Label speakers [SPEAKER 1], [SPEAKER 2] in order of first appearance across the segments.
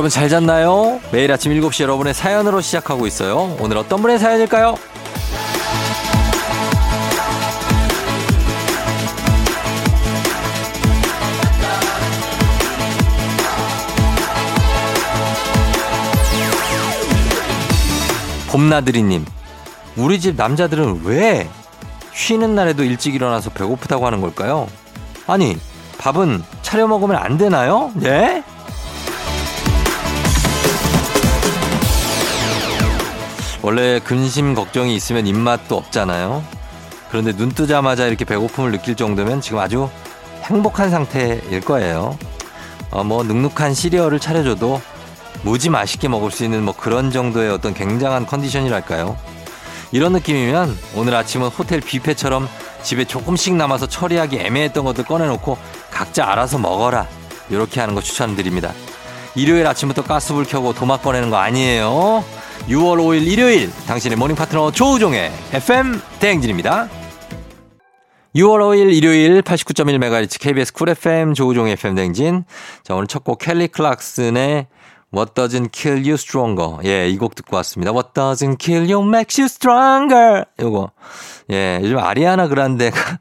[SPEAKER 1] 여러분 잘 잤나요? 매일 아침 7시 여러분의 사연으로 시작하고 있어요. 오늘 어떤 분의 사연일까요? 봄나들이님, 우리 집 남자들은 왜 쉬는 날에도 일찍 일어나서 배고프다고 하는 걸까요? 아니, 밥은 차려 먹으면 안 되나요? 예? 원래 근심 걱정이 있으면 입맛도 없잖아요. 그런데 눈 뜨자마자 이렇게 배고픔을 느낄 정도면 지금 아주 행복한 상태일 거예요. 어, 뭐 눅눅한 시리얼을 차려줘도 무지 맛있게 먹을 수 있는 뭐 그런 정도의 어떤 굉장한 컨디션이랄까요. 이런 느낌이면 오늘 아침은 호텔 뷔페처럼 집에 조금씩 남아서 처리하기 애매했던 것들 꺼내놓고 각자 알아서 먹어라. 이렇게 하는 거 추천드립니다. 일요일 아침부터 가스불 켜고 도마 꺼내는 거 아니에요. 6월 5일 일요일 당신의 모닝 파트너 조우종의 FM 대행진입니다. 6월 5일 일요일 89.1MHz KBS 쿨 FM 조우종의 FM 대행진. 자, 오늘 첫 곡 켈리 클락슨의 What doesn't kill you stronger. 예, 이 곡 듣고 왔습니다. What doesn't kill you makes you stronger. 요거. 예, 요즘 아리아나 그란데가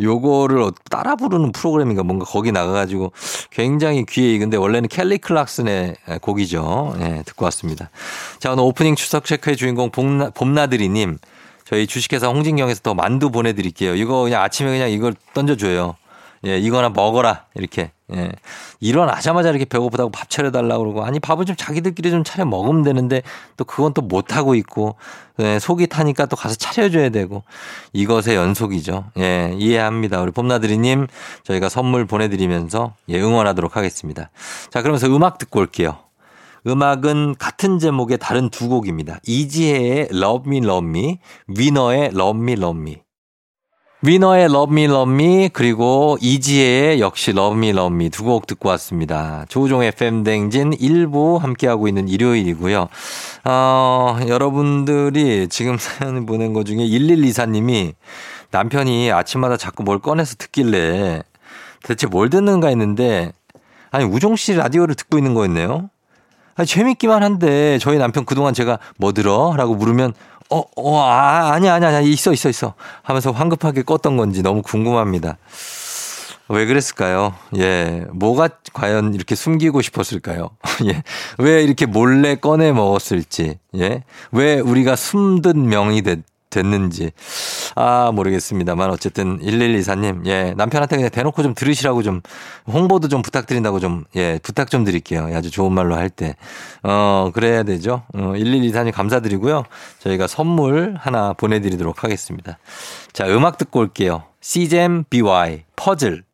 [SPEAKER 1] 요거를 따라 부르는 프로그램인가 뭔가 거기 나가가지고 굉장히 귀에 익은데 원래는 켈리 클락슨의 곡이죠. 예, 듣고 왔습니다. 자, 오늘 오프닝 추석 체크의 주인공 봄나, 봄나들이님. 저희 주식회사 홍진경에서 더 만두 보내드릴게요. 이거 그냥 아침에 그냥 이걸 던져줘요. 예, 이거나 먹어라. 이렇게. 예. 일어나자마자 이렇게 배고프다고 밥 차려달라고 그러고, 아니, 밥은 좀 자기들끼리 좀 차려 먹으면 되는데, 또 그건 또 못하고 있고, 예, 속이 타니까 또 가서 차려줘야 되고, 이것의 연속이죠. 예, 이해합니다. 우리 봄나들이님, 저희가 선물 보내드리면서, 예, 응원하도록 하겠습니다. 자, 그러면서 음악 듣고 올게요. 음악은 같은 제목의 다른 두 곡입니다. 이지혜의 Love Me Love Me, 위너의 Love Me Love Me. 위너의 Love Me Love Me 그리고 이지혜의 역시 Love Me Love Me 두 곡 듣고 왔습니다. 조우종 FM 댕진 1부 함께하고 있는 일요일이고요. 어, 여러분들이 지금 사연 보낸 것 중에 1124님이 남편이 아침마다 자꾸 뭘 꺼내서 듣길래 대체 뭘 듣는가 했는데 아니 우종 씨 라디오를 듣고 있는 거였네요. 아니, 재밌기만 한데 저희 남편 그동안 제가 뭐 들어? 라고 물으면 어, 어, 아, 아니야, 아니야, 아니야, 있어, 있어, 있어. 하면서 황급하게 껐던 건지 너무 궁금합니다. 왜 그랬을까요? 예. 뭐가 과연 이렇게 숨기고 싶었을까요? 예. 왜 이렇게 몰래 꺼내 먹었을지. 예. 왜 우리가 숨든 명이 됐, 됐는지. 아, 모르겠습니다만 어쨌든 1124님, 예, 남편한테 그냥 대놓고 좀 들으시라고 좀 홍보도 좀 부탁드린다고 좀, 예, 부탁 좀 드릴게요. 아주 좋은 말로 할 때. 어, 그래야 되죠. 어, 1124님 감사드리고요. 저희가 선물 하나 보내드리도록 하겠습니다. 자, 음악 듣고 올게요. CJM BY 퍼즐.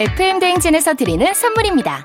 [SPEAKER 2] FM 대행진에서 드리는 선물입니다.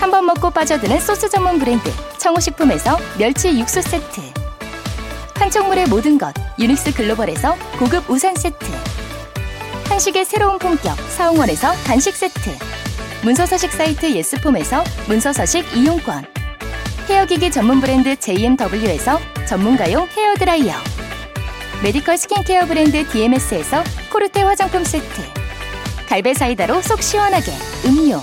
[SPEAKER 2] 한 번 먹고 빠져드는 소스 전문 브랜드 청호식품에서 멸치 육수 세트. 한총물의 모든 것 유닉스 글로벌에서 고급 우산 세트. 한식의 새로운 품격 사옹원에서 간식 세트. 문서서식 사이트 예스폼에서 문서서식 이용권. 헤어기기 전문 브랜드 JMW에서 전문가용 헤어드라이어. medical 스킨케어 브랜드 DMS에서 코르테 화장품 세트. 갈배 사이다로 속 시원하게 음료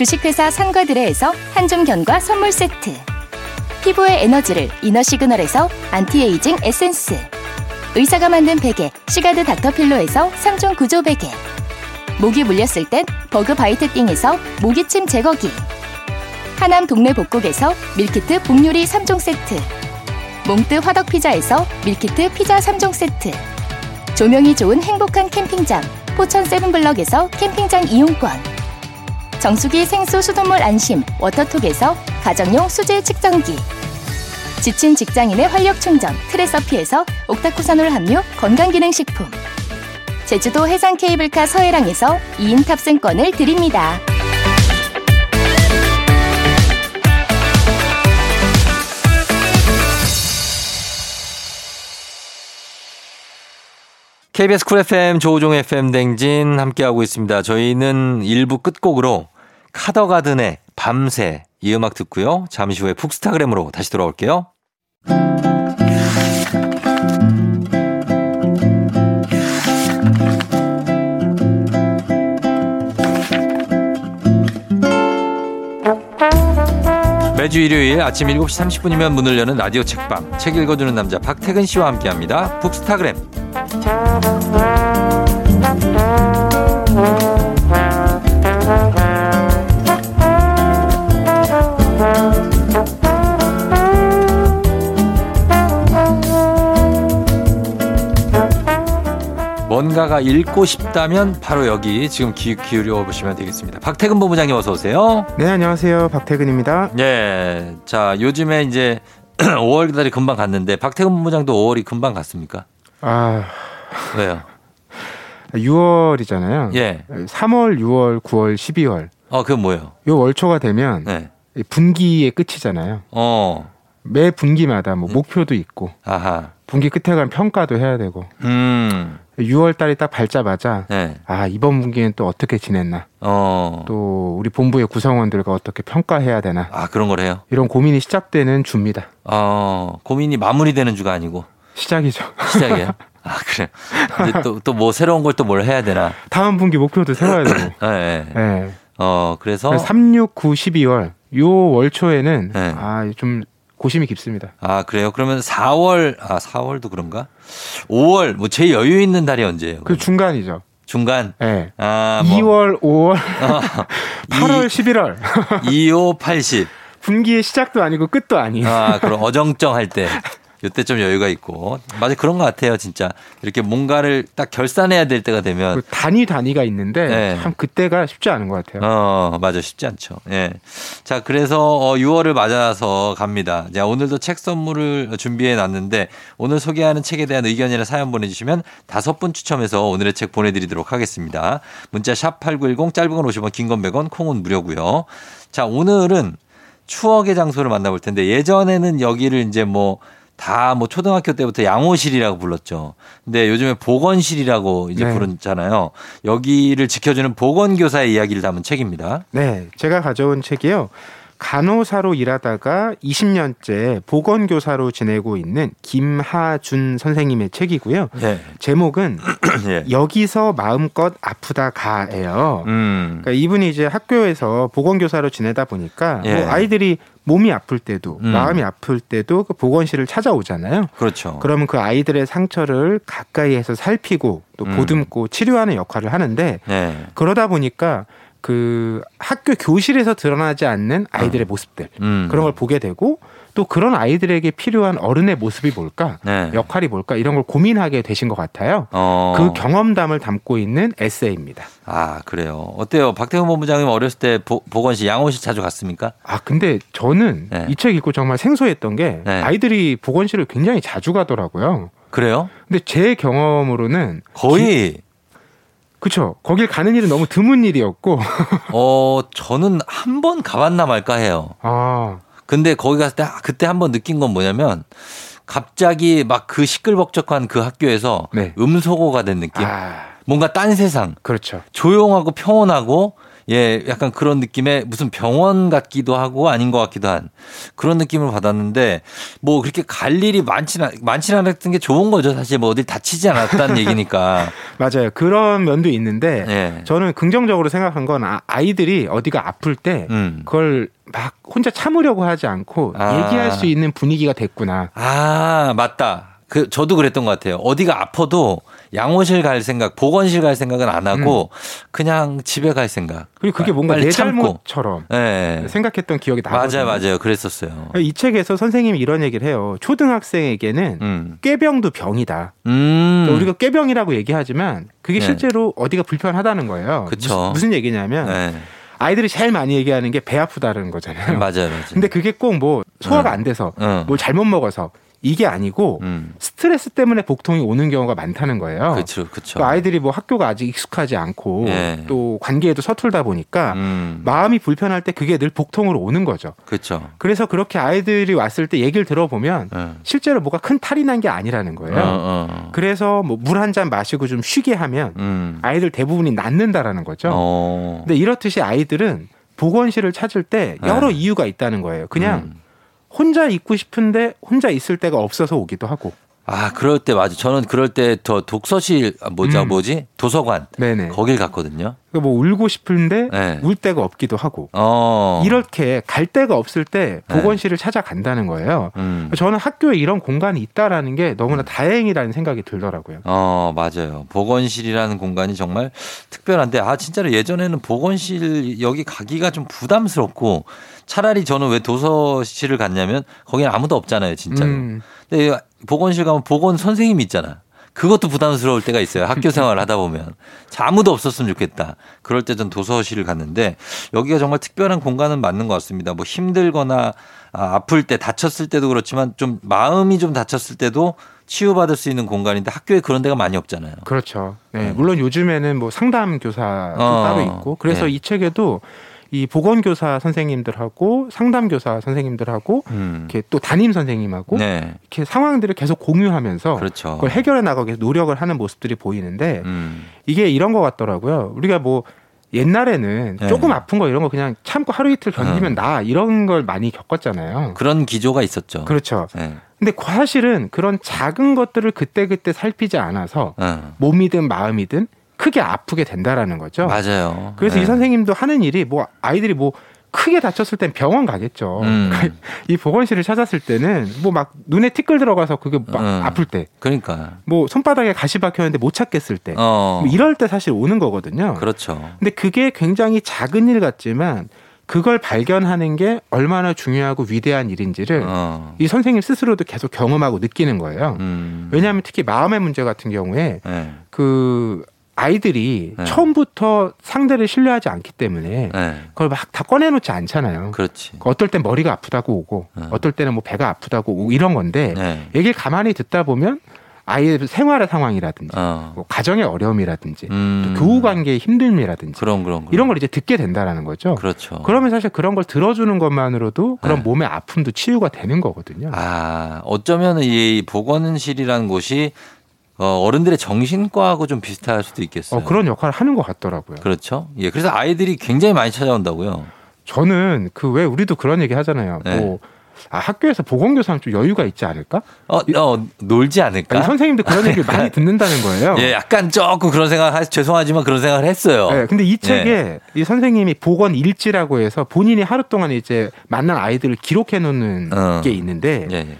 [SPEAKER 2] 주식회사 상과드레에서 한줌견과 선물 세트. 피부의 에너지를 이너 시그널에서 안티에이징 에센스. 의사가 만든 베개 시가드 닥터필로에서 3종 구조 베개. 모기 물렸을 땐 버그 바이트 띵에서 모기침 제거기. 하남 동네 복국에서 밀키트 복요리 3종 세트. 몽뜨 화덕 피자에서 밀키트 피자 3종 세트. 조명이 좋은 행복한 캠핑장 포천 세븐블럭에서 캠핑장 이용권 정수기 생수 수돗물 안심 워터톡에서 가정용 수질 측정기 지친 직장인의 활력 충전 트레서피에서 옥타코산올 함유 건강기능식품 제주도 해상 케이블카 서해랑에서 2인 탑승권을 드립니다.
[SPEAKER 1] KBS 쿨 FM 조우종 FM 댕진 함께하고 있습니다. 저희는 1부 끝곡으로 카더가든의 밤새 이 음악 듣고요. 잠시 후에 북스타그램으로 다시 돌아올게요. 매주 일요일 아침 7시 30분이면 문을 여는 라디오 책방 책 읽어주는 남자 박태근 씨와 함께합니다. 북스타그램 뭔가가 읽고 싶다면 바로 여기 지금 귀 기울여 보시면 되겠습니다. 박태근 본부장님 어서 오세요.
[SPEAKER 3] 네, 안녕하세요. 박태근입니다.
[SPEAKER 1] 예. 자, 요즘에 이제 5월 달이 금방 갔는데 박태근 본부장도 5월이 금방 갔습니까?
[SPEAKER 3] 아,
[SPEAKER 1] 왜요?
[SPEAKER 3] 6월이잖아요.
[SPEAKER 1] 예.
[SPEAKER 3] 3월, 6월, 9월, 12월.
[SPEAKER 1] 어, 그건 뭐예요?
[SPEAKER 3] 요 월초가 되면
[SPEAKER 1] 네.
[SPEAKER 3] 분기의 끝이잖아요.
[SPEAKER 1] 어.
[SPEAKER 3] 매 분기마다
[SPEAKER 1] 음.
[SPEAKER 3] 뭐 목표도 있고
[SPEAKER 1] 아하.
[SPEAKER 3] 분기 끝에 가면 평가도 해야 되고
[SPEAKER 1] 음.
[SPEAKER 3] 6월 달이 딱 밝자마자
[SPEAKER 1] 네.
[SPEAKER 3] 아, 이번 분기는 또 어떻게 지냈나?
[SPEAKER 1] 어.
[SPEAKER 3] 또 우리 본부의 구성원들과 어떻게 평가해야 되나?
[SPEAKER 1] 아, 그런 거래요?
[SPEAKER 3] 이런 고민이 시작되는 주입니다.
[SPEAKER 1] 어, 고민이 마무리되는 주가 아니고
[SPEAKER 3] 시작이죠.
[SPEAKER 1] 시작이에요? 아, 그래. 이제 또, 또 뭐 새로운 걸 또 뭘 해야 되나?
[SPEAKER 3] 다음 분기 목표도 세워야 되고.
[SPEAKER 1] 예, 예.
[SPEAKER 3] 네.
[SPEAKER 1] 어, 그래서
[SPEAKER 3] 3, 6, 9, 12월 요 월초에는
[SPEAKER 1] 네.
[SPEAKER 3] 아, 좀 고심이 깊습니다.
[SPEAKER 1] 아, 그래요? 그러면 4월, 아, 4월도 그런가? 5월, 뭐 제일 여유 있는 달이 언제예요?
[SPEAKER 3] 그 중간이죠.
[SPEAKER 1] 중간?
[SPEAKER 3] 예.
[SPEAKER 1] 아, 뭐.
[SPEAKER 3] 2월, 5월,
[SPEAKER 1] 어,
[SPEAKER 3] 8월, 11월.
[SPEAKER 1] 2, 5, 80.
[SPEAKER 3] 분기의 시작도 아니고 끝도 아닌.
[SPEAKER 1] 아, 그럼 어정쩡할 때. 요때 좀 여유가 있고. 맞아, 그런 것 같아요, 진짜. 이렇게 뭔가를 딱 결산해야 될 때가 되면.
[SPEAKER 3] 그 단위 단위가 있는데
[SPEAKER 1] 네.
[SPEAKER 3] 참 그때가 쉽지 않은 것 같아요.
[SPEAKER 1] 어, 맞아. 쉽지 않죠. 예. 자, 그래서 어, 6월을 맞아서 갑니다. 자, 오늘도 책 선물을 준비해 놨는데 오늘 소개하는 책에 대한 의견이나 사연 보내주시면 다섯 분 추첨해서 오늘의 책 보내드리도록 하겠습니다. 문자 샵 8910 짧은 건 50원, 긴 건 100원, 콩은 무료고요. 자, 오늘은 추억의 장소를 만나볼 텐데 예전에는 여기를 이제 뭐 다 뭐 초등학교 때부터 양호실이라고 불렀죠. 근데 요즘에 보건실이라고 이제
[SPEAKER 3] 네.
[SPEAKER 1] 부르잖아요. 여기를 지켜주는 보건교사의 이야기를 담은 책입니다.
[SPEAKER 3] 네, 제가 가져온 책이요. 간호사로 일하다가 20년째 보건교사로 지내고 있는 김하준 선생님의 책이고요.
[SPEAKER 1] 예.
[SPEAKER 3] 제목은
[SPEAKER 1] 예.
[SPEAKER 3] 여기서 마음껏 아프다 가예요.
[SPEAKER 1] 음.
[SPEAKER 3] 그러니까 이분이 이제 학교에서 보건교사로 지내다 보니까
[SPEAKER 1] 예.
[SPEAKER 3] 뭐 아이들이 몸이 아플 때도
[SPEAKER 1] 음.
[SPEAKER 3] 마음이 아플 때도 그 보건실을 찾아오잖아요.
[SPEAKER 1] 그렇죠.
[SPEAKER 3] 그러면 그 아이들의 상처를 가까이에서 살피고 또
[SPEAKER 1] 음.
[SPEAKER 3] 보듬고 치료하는 역할을 하는데
[SPEAKER 1] 예.
[SPEAKER 3] 그러다 보니까 그 학교 교실에서 드러나지 않는 아이들의 모습들
[SPEAKER 1] 음.
[SPEAKER 3] 그런 걸 보게 되고 또 그런 아이들에게 필요한 어른의 모습이 뭘까
[SPEAKER 1] 네.
[SPEAKER 3] 역할이 뭘까 이런 걸 고민하게 되신 것 같아요.
[SPEAKER 1] 어.
[SPEAKER 3] 그 경험담을 담고 있는 에세이입니다.
[SPEAKER 1] 아, 그래요. 어때요? 박태훈 본부장님 어렸을 때 보, 보건실, 양호실 자주 갔습니까?
[SPEAKER 3] 아 근데 저는
[SPEAKER 1] 네.
[SPEAKER 3] 이책 읽고 정말 생소했던 게
[SPEAKER 1] 네.
[SPEAKER 3] 아이들이 보건실을 굉장히 자주 가더라고요.
[SPEAKER 1] 그래요?
[SPEAKER 3] 근데 제 경험으로는
[SPEAKER 1] 거의,
[SPEAKER 3] 그쵸 거길 가는 일은 너무 드문 일이었고
[SPEAKER 1] 어, 저는 한 번 가봤나 말까 해요.
[SPEAKER 3] 아
[SPEAKER 1] 근데 거기 갔을 때, 아, 그때 한번 느낀 건 뭐냐면, 갑자기 막 그 시끌벅적한 그 학교에서
[SPEAKER 3] 네.
[SPEAKER 1] 음소거가 된 느낌?
[SPEAKER 3] 아,
[SPEAKER 1] 뭔가 딴 세상.
[SPEAKER 3] 그렇죠.
[SPEAKER 1] 조용하고 평온하고 예, 약간 그런 느낌의 무슨 병원 같기도 하고 아닌 것 같기도 한 그런 느낌을 받았는데 뭐 그렇게 갈 일이 많지는 많지는 않았던 게 좋은 거죠. 사실 뭐 어딜 다치지 않았다는 얘기니까.
[SPEAKER 3] 맞아요. 그런 면도 있는데
[SPEAKER 1] 예.
[SPEAKER 3] 저는 긍정적으로 생각한 건 아, 아이들이 어디가 아플 때
[SPEAKER 1] 음.
[SPEAKER 3] 그걸 막 혼자 참으려고 하지 않고
[SPEAKER 1] 아.
[SPEAKER 3] 얘기할 수 있는 분위기가 됐구나.
[SPEAKER 1] 아, 맞다. 그 저도 그랬던 것 같아요. 어디가 아파도 양호실 갈 생각, 보건실 갈 생각은 안 하고 그냥 집에 갈 생각.
[SPEAKER 3] 그리고 그게 뭔가 내. 잘못처럼
[SPEAKER 1] 네.
[SPEAKER 3] 생각했던 기억이 나거든요.
[SPEAKER 1] 맞아요, 맞아요. 그랬었어요.
[SPEAKER 3] 이 책에서 선생님이 이런 얘기를 해요. 초등학생에게는
[SPEAKER 1] 음.
[SPEAKER 3] 꾀병도 병이다.
[SPEAKER 1] 음.
[SPEAKER 3] 그러니까 우리가 꾀병이라고 얘기하지만 그게
[SPEAKER 1] 네.
[SPEAKER 3] 실제로 어디가 불편하다는 거예요.
[SPEAKER 1] 그쵸.
[SPEAKER 3] 무슨, 무슨 얘기냐면
[SPEAKER 1] 네.
[SPEAKER 3] 아이들이 제일 많이 얘기하는 게 배 아프다는 거잖아요.
[SPEAKER 1] 맞아요, 맞아요.
[SPEAKER 3] 근데 그게 꼭 뭐 소화가
[SPEAKER 1] 응.
[SPEAKER 3] 안 돼서
[SPEAKER 1] 응.
[SPEAKER 3] 뭘 잘못 먹어서 이게 아니고
[SPEAKER 1] 음.
[SPEAKER 3] 스트레스 때문에 복통이 오는 경우가 많다는 거예요.
[SPEAKER 1] 그렇죠, 그렇죠.
[SPEAKER 3] 또 아이들이 뭐 학교가 아직 익숙하지 않고
[SPEAKER 1] 예.
[SPEAKER 3] 또 관계에도 서툴다 보니까
[SPEAKER 1] 음.
[SPEAKER 3] 마음이 불편할 때 그게 늘 복통으로 오는 거죠.
[SPEAKER 1] 그렇죠.
[SPEAKER 3] 그래서 그렇게 아이들이 왔을 때 얘기를 들어보면
[SPEAKER 1] 어.
[SPEAKER 3] 실제로 뭐가 큰 탈이 난 게 아니라는 거예요.
[SPEAKER 1] 어, 어.
[SPEAKER 3] 그래서 뭐 물 한 잔 마시고 좀 쉬게 하면
[SPEAKER 1] 음.
[SPEAKER 3] 아이들 대부분이 낫는다라는 거죠.
[SPEAKER 1] 어.
[SPEAKER 3] 근데 이렇듯이 아이들은 보건실을 찾을 때 여러
[SPEAKER 1] 네.
[SPEAKER 3] 이유가 있다는 거예요. 그냥
[SPEAKER 1] 음.
[SPEAKER 3] 혼자 있고 싶은데 혼자 있을 데가 없어서 오기도 하고.
[SPEAKER 1] 아, 그럴 때 맞아. 저는 그럴 때 더 독서실 아, 뭐죠,
[SPEAKER 3] 음.
[SPEAKER 1] 뭐지? 도서관
[SPEAKER 3] 네네.
[SPEAKER 1] 거길 갔거든요.
[SPEAKER 3] 그뭐 울고 싶은데
[SPEAKER 1] 네.
[SPEAKER 3] 울 데가 없기도 하고.
[SPEAKER 1] 어.
[SPEAKER 3] 이렇게 갈 데가 없을 때
[SPEAKER 1] 네.
[SPEAKER 3] 보건실을 찾아간다는 거예요.
[SPEAKER 1] 음.
[SPEAKER 3] 저는 학교에 이런 공간이 있다라는 게 너무나 다행이라는 생각이 들더라고요.
[SPEAKER 1] 어, 맞아요. 보건실이라는 공간이 정말 특별한데, 아, 진짜로 예전에는 보건실 여기 가기가 좀 부담스럽고, 차라리 저는 왜 도서실을 갔냐면, 거기는 아무도 없잖아요, 진짜로.
[SPEAKER 3] 음,
[SPEAKER 1] 근데 보건실 가면 보건 선생님이 있잖아. 그것도 부담스러울 때가 있어요. 학교 생활을 하다 보면. 자, 아무도 없었으면 좋겠다. 그럴 때 전 도서실을 갔는데 여기가 정말 특별한 공간은 맞는 것 같습니다. 뭐 힘들거나 아, 아플 때 다쳤을 때도 그렇지만 좀 마음이 좀 다쳤을 때도 치유받을 수 있는 공간인데 학교에 그런 데가 많이 없잖아요.
[SPEAKER 3] 그렇죠. 네,
[SPEAKER 1] 네.
[SPEAKER 3] 물론 요즘에는 뭐 상담 교사도
[SPEAKER 1] 어,
[SPEAKER 3] 따로 있고 그래서
[SPEAKER 1] 네.
[SPEAKER 3] 이 책에도 이 보건교사 선생님들하고 상담교사 선생님들하고
[SPEAKER 1] 음.
[SPEAKER 3] 이렇게 또 담임 선생님하고
[SPEAKER 1] 네.
[SPEAKER 3] 이렇게 상황들을 계속 공유하면서
[SPEAKER 1] 그렇죠.
[SPEAKER 3] 그걸 해결해 나가기 위해서 노력을 하는 모습들이 보이는데
[SPEAKER 1] 음.
[SPEAKER 3] 이게 이런 것 같더라고요. 우리가 뭐 옛날에는
[SPEAKER 1] 네.
[SPEAKER 3] 조금 아픈 거 이런 거 그냥 참고 하루 이틀 견디면 나 이런 걸 많이 겪었잖아요.
[SPEAKER 1] 그런 기조가 있었죠.
[SPEAKER 3] 그렇죠.
[SPEAKER 1] 네.
[SPEAKER 3] 근데 사실은 그런 작은 것들을 그때그때 살피지 않아서
[SPEAKER 1] 어.
[SPEAKER 3] 몸이든 마음이든 크게 아프게 된다라는 거죠.
[SPEAKER 1] 맞아요.
[SPEAKER 3] 그래서
[SPEAKER 1] 네.
[SPEAKER 3] 이 선생님도 하는 일이 뭐 아이들이 뭐 크게 다쳤을 땐 병원 가겠죠.
[SPEAKER 1] 음.
[SPEAKER 3] 이 보건실을 찾았을 때는 뭐 막 눈에 티끌 들어가서 그게 막
[SPEAKER 1] 음.
[SPEAKER 3] 아플 때,
[SPEAKER 1] 그러니까.
[SPEAKER 3] 뭐 손바닥에 가시 박혔는데 못 찾겠을 때,
[SPEAKER 1] 어.
[SPEAKER 3] 뭐 이럴 때 사실 오는 거거든요.
[SPEAKER 1] 그렇죠.
[SPEAKER 3] 근데 그게 굉장히 작은 일 같지만 그걸 발견하는 게 얼마나 중요하고 위대한 일인지를
[SPEAKER 1] 어.
[SPEAKER 3] 이 선생님 스스로도 계속 경험하고 느끼는 거예요.
[SPEAKER 1] 음.
[SPEAKER 3] 왜냐하면 특히 마음의 문제 같은 경우에
[SPEAKER 1] 네.
[SPEAKER 3] 그 아이들이
[SPEAKER 1] 네.
[SPEAKER 3] 처음부터 상대를 신뢰하지 않기 때문에
[SPEAKER 1] 네.
[SPEAKER 3] 그걸 막 다 꺼내놓지 않잖아요.
[SPEAKER 1] 그렇지.
[SPEAKER 3] 어떨 땐 머리가 아프다고 오고,
[SPEAKER 1] 네.
[SPEAKER 3] 어떨 때는 뭐 배가 아프다고 오고 이런 건데
[SPEAKER 1] 네.
[SPEAKER 3] 얘기를 가만히 듣다 보면 아이의 생활의 상황이라든지,
[SPEAKER 1] 어.
[SPEAKER 3] 뭐 가정의 어려움이라든지,
[SPEAKER 1] 음.
[SPEAKER 3] 또 교우 관계의 힘듦이라든지
[SPEAKER 1] 그런 그런 그런.
[SPEAKER 3] 이런 걸 이제 듣게 된다라는 거죠.
[SPEAKER 1] 그렇죠.
[SPEAKER 3] 그러면 사실 그런 걸 들어주는 것만으로도 그런
[SPEAKER 1] 네.
[SPEAKER 3] 몸의 아픔도 치유가 되는 거거든요.
[SPEAKER 1] 아, 어쩌면 이 보건실이라는 곳이 어, 어른들의 정신과하고 좀 비슷할 수도 있겠어요.
[SPEAKER 3] 어, 그런 역할을 하는 것 같더라고요.
[SPEAKER 1] 그렇죠. 예. 그래서 아이들이 굉장히 많이 찾아온다고요.
[SPEAKER 3] 저는 그 왜 우리도 그런 얘기 하잖아요.
[SPEAKER 1] 네.
[SPEAKER 3] 뭐 아, 학교에서 보건교사는 좀 여유가 있지 않을까?
[SPEAKER 1] 어, 어 놀지 않을까?
[SPEAKER 3] 아니, 선생님도 그런 얘기를 많이 듣는다는 거예요.
[SPEAKER 1] 예, 약간 조금 그런 생각, 하- 죄송하지만 그런 생각을 했어요.
[SPEAKER 3] 네, 근데 이 책에 이 선생님이 보건 일지라고 해서 본인이 하루 동안 이제 만난 아이들을 기록해 놓는
[SPEAKER 1] 어.
[SPEAKER 3] 게 있는데
[SPEAKER 1] 예, 예.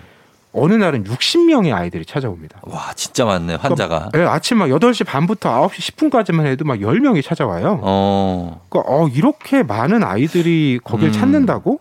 [SPEAKER 3] 어느 날은 60명의 아이들이 찾아옵니다.
[SPEAKER 1] 와, 진짜 많네, 환자가.
[SPEAKER 3] 네, 아침 막 8시 반부터 9시 10분까지만 해도 막 10명이 찾아와요.
[SPEAKER 1] 어,
[SPEAKER 3] 그러니까 어, 이렇게 많은 아이들이 거길
[SPEAKER 1] 음.
[SPEAKER 3] 찾는다고?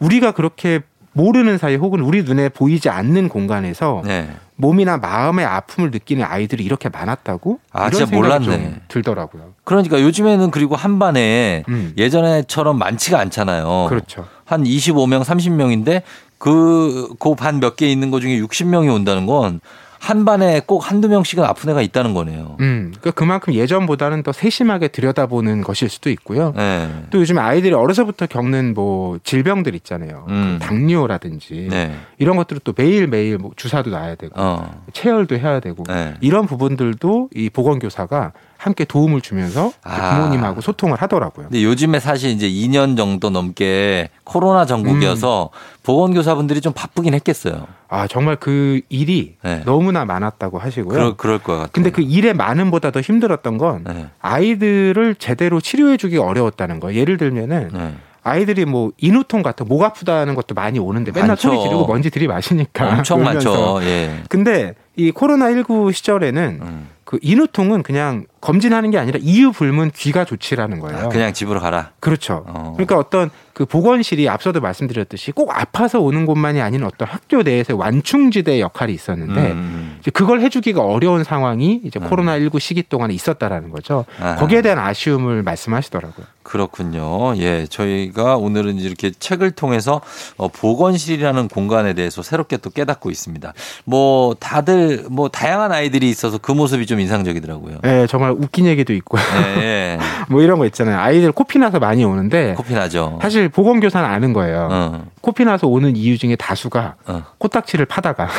[SPEAKER 3] 우리가 그렇게 모르는 사이 혹은 우리 눈에 보이지 않는 공간에서
[SPEAKER 1] 네.
[SPEAKER 3] 몸이나 마음의 아픔을 느끼는 아이들이 이렇게 많았다고?
[SPEAKER 1] 아, 진짜 몰랐네.
[SPEAKER 3] 좀 들더라고요.
[SPEAKER 1] 그러니까 요즘에는 그리고 한 반에
[SPEAKER 3] 음.
[SPEAKER 1] 예전에처럼 많지가 않잖아요.
[SPEAKER 3] 그렇죠.
[SPEAKER 1] 한 25명, 30명인데 그, 그 반 몇 개 있는 거 중에 60명이 온다는 건 한 반에 꼭 한두 명씩은 아픈 애가 있다는 거네요.
[SPEAKER 3] 음, 그러니까 그만큼 예전보다는 더 세심하게 들여다보는 것일 수도 있고요.
[SPEAKER 1] 네.
[SPEAKER 3] 또 요즘 아이들이 어려서부터 겪는 뭐 질병들 있잖아요.
[SPEAKER 1] 음.
[SPEAKER 3] 그 당뇨라든지
[SPEAKER 1] 네.
[SPEAKER 3] 이런 것들을 또 매일 매일 뭐 주사도 놔야 되고
[SPEAKER 1] 어.
[SPEAKER 3] 체열도 해야 되고
[SPEAKER 1] 네.
[SPEAKER 3] 이런 부분들도 이 보건교사가 함께 도움을 주면서
[SPEAKER 1] 아.
[SPEAKER 3] 부모님하고 소통을 하더라고요.
[SPEAKER 1] 근데 요즘에 사실 이제 2년 정도 넘게 코로나 전국이어서
[SPEAKER 3] 음.
[SPEAKER 1] 보건교사분들이 좀 바쁘긴 했겠어요.
[SPEAKER 3] 아 정말 그 일이
[SPEAKER 1] 네.
[SPEAKER 3] 너무나 많았다고 하시고요.
[SPEAKER 1] 그럴, 그럴 것 같아요.
[SPEAKER 3] 근데 그 일의 많음보다 더 힘들었던 건
[SPEAKER 1] 네.
[SPEAKER 3] 아이들을 제대로 치료해주기 어려웠다는 거. 예를 들면은
[SPEAKER 1] 네.
[SPEAKER 3] 아이들이 뭐 인후통 같은 목 아프다는 것도 많이 오는데 맨날
[SPEAKER 1] 많죠.
[SPEAKER 3] 소리 지르고 먼지 들이마시니까
[SPEAKER 1] 엄청. 많죠. 예.
[SPEAKER 3] 근데 이 코로나 19 시절에는
[SPEAKER 1] 음.
[SPEAKER 3] 그 인후통은 그냥 검진하는 게 아니라 이유 불문 귀가 조치라는 거예요.
[SPEAKER 1] 아, 그냥 집으로 가라.
[SPEAKER 3] 그렇죠.
[SPEAKER 1] 어.
[SPEAKER 3] 그러니까 어떤 그 보건실이 앞서도 말씀드렸듯이 꼭 아파서 오는 곳만이 아닌 어떤 학교 내에서 완충지대의 역할이 있었는데
[SPEAKER 1] 음.
[SPEAKER 3] 이제 그걸 해주기가 어려운 상황이 이제
[SPEAKER 1] 음.
[SPEAKER 3] 코로나 19 시기 동안에 있었다라는 거죠.
[SPEAKER 1] 아하.
[SPEAKER 3] 거기에 대한 아쉬움을 말씀하시더라고요.
[SPEAKER 1] 그렇군요. 예, 저희가 오늘은 이렇게 책을 통해서 어, 보건실이라는 공간에 대해서 새롭게 또 깨닫고 있습니다. 뭐 다들 뭐 다양한 아이들이 있어서 그 모습이 좀 인상적이더라고요.
[SPEAKER 3] 예, 정말 웃긴 얘기도 있고
[SPEAKER 1] 예, 예.
[SPEAKER 3] 뭐 이런 거 있잖아요. 아이들 코피 나서 많이 오는데
[SPEAKER 1] 코피 나죠.
[SPEAKER 3] 사실 보건교사는 아는 거예요.
[SPEAKER 1] 어,
[SPEAKER 3] 코피 나서 오는 이유 중에 다수가
[SPEAKER 1] 어,
[SPEAKER 3] 코딱지를 파다가.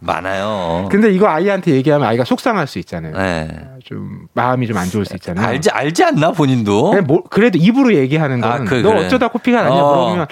[SPEAKER 1] 많아요.
[SPEAKER 3] 근데 이거 아이한테 얘기하면 아이가 속상할 수 있잖아요.
[SPEAKER 1] 예.
[SPEAKER 3] 좀 마음이 좀 안 좋을 수 있잖아요.
[SPEAKER 1] 알지 알지 않나 본인도?
[SPEAKER 3] 그냥 뭐, 그래도 입으로 얘기하는
[SPEAKER 1] 아,
[SPEAKER 3] 거는
[SPEAKER 1] 그,
[SPEAKER 3] 너
[SPEAKER 1] 그래.
[SPEAKER 3] 어쩌다 코피가 나냐
[SPEAKER 1] 어.
[SPEAKER 3] 물어보면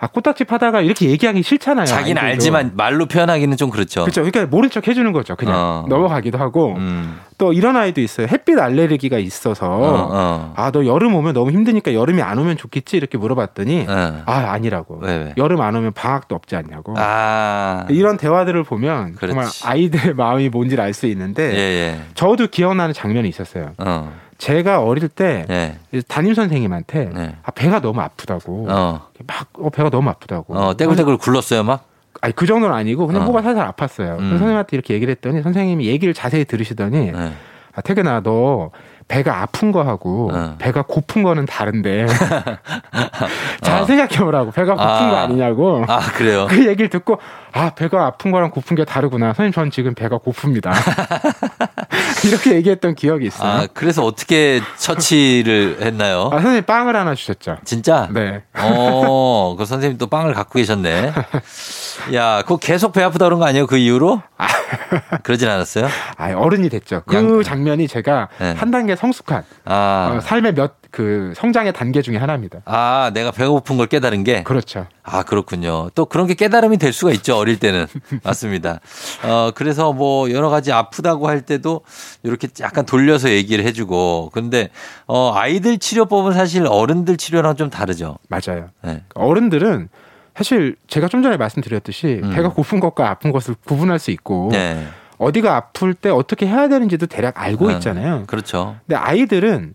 [SPEAKER 3] 아 코딱지 파다가 이렇게 얘기하기 싫잖아요.
[SPEAKER 1] 자기는
[SPEAKER 3] 아이들도.
[SPEAKER 1] 알지만 말로 표현하기는 좀 그렇죠.
[SPEAKER 3] 그렇죠. 그러니까 모른 척 해주는 거죠. 그냥
[SPEAKER 1] 어.
[SPEAKER 3] 넘어가기도 하고
[SPEAKER 1] 음.
[SPEAKER 3] 또 이런 아이도 있어요. 햇빛 알레르기가 있어서
[SPEAKER 1] 어, 어.
[SPEAKER 3] 아너 여름 오면 너무 힘드니까 여름이 안 오면 좋겠지 이렇게 물어봤더니
[SPEAKER 1] 어.
[SPEAKER 3] 아 아니라고
[SPEAKER 1] 왜, 왜?
[SPEAKER 3] 여름 안 오면 방학도 없지 않냐고
[SPEAKER 1] 아.
[SPEAKER 3] 이런 대화들을 보면
[SPEAKER 1] 그렇지.
[SPEAKER 3] 정말 아이들의 마음이 뭔지를 알수
[SPEAKER 1] 예,
[SPEAKER 3] 있는데
[SPEAKER 1] 예.
[SPEAKER 3] 저도 기억나는 장면이 있었어요.
[SPEAKER 1] 어.
[SPEAKER 3] 제가 어릴 때
[SPEAKER 1] 예.
[SPEAKER 3] 담임 선생님한테
[SPEAKER 1] 네.
[SPEAKER 3] 아, 배가 너무 아프다고
[SPEAKER 1] 어.
[SPEAKER 3] 막 어, 배가 너무 아프다고
[SPEAKER 1] 어, 떼굴떼굴 굴렀어요, 막?
[SPEAKER 3] 아니 그 정도는 아니고 그냥
[SPEAKER 1] 어.
[SPEAKER 3] 뭐가 살살 아팠어요.
[SPEAKER 1] 음.
[SPEAKER 3] 선생님한테 이렇게 얘기를 했더니 선생님이 얘기를 자세히 들으시더니
[SPEAKER 1] 네.
[SPEAKER 3] 아, 태근아 너 배가 아픈 거하고
[SPEAKER 1] 어.
[SPEAKER 3] 배가 고픈 거는 다른데 잘
[SPEAKER 1] 어.
[SPEAKER 3] 생각해 보라고 배가 고픈
[SPEAKER 1] 아.
[SPEAKER 3] 거 아니냐고
[SPEAKER 1] 아, 그래요?
[SPEAKER 3] 그 얘기를 듣고 아 배가 아픈 거랑 고픈 게 다르구나 선생님 전 지금 배가 고픕니다 이렇게 얘기했던 기억이 있어요.
[SPEAKER 1] 아, 그래서 어떻게 처치를 했나요?
[SPEAKER 3] 아, 선생님 빵을 하나 주셨죠.
[SPEAKER 1] 진짜?
[SPEAKER 3] 네.
[SPEAKER 1] 어, 그 선생님 또 빵을 갖고 계셨네. 야, 그거 계속 배 아프다 그런 거 아니에요? 그 이후로? 그러진 않았어요?
[SPEAKER 3] 아 어른이 됐죠. 그
[SPEAKER 1] 양-
[SPEAKER 3] 장면이 제가
[SPEAKER 1] 네.
[SPEAKER 3] 한 단계 성숙한
[SPEAKER 1] 아,
[SPEAKER 3] 어, 삶의 몇 그 성장의 단계 중에 하나입니다.
[SPEAKER 1] 아, 내가 배가 고픈 걸 깨달은 게?
[SPEAKER 3] 그렇죠.
[SPEAKER 1] 아, 그렇군요. 또 그런 게 깨달음이 될 수가 있죠. 어릴 때는. 맞습니다. 어, 그래서 뭐 여러 가지 아프다고 할 때도 이렇게 약간 돌려서 얘기를 해 주고. 근데, 어, 아이들 치료법은 사실 어른들 치료랑 좀 다르죠.
[SPEAKER 3] 맞아요.
[SPEAKER 1] 네.
[SPEAKER 3] 어른들은 사실 제가 좀 전에 말씀드렸듯이
[SPEAKER 1] 음.
[SPEAKER 3] 배가 고픈 것과 아픈 것을 구분할 수 있고
[SPEAKER 1] 네.
[SPEAKER 3] 어디가 아플 때 어떻게 해야 되는지도 대략 알고
[SPEAKER 1] 네.
[SPEAKER 3] 있잖아요.
[SPEAKER 1] 그렇죠.
[SPEAKER 3] 근데 아이들은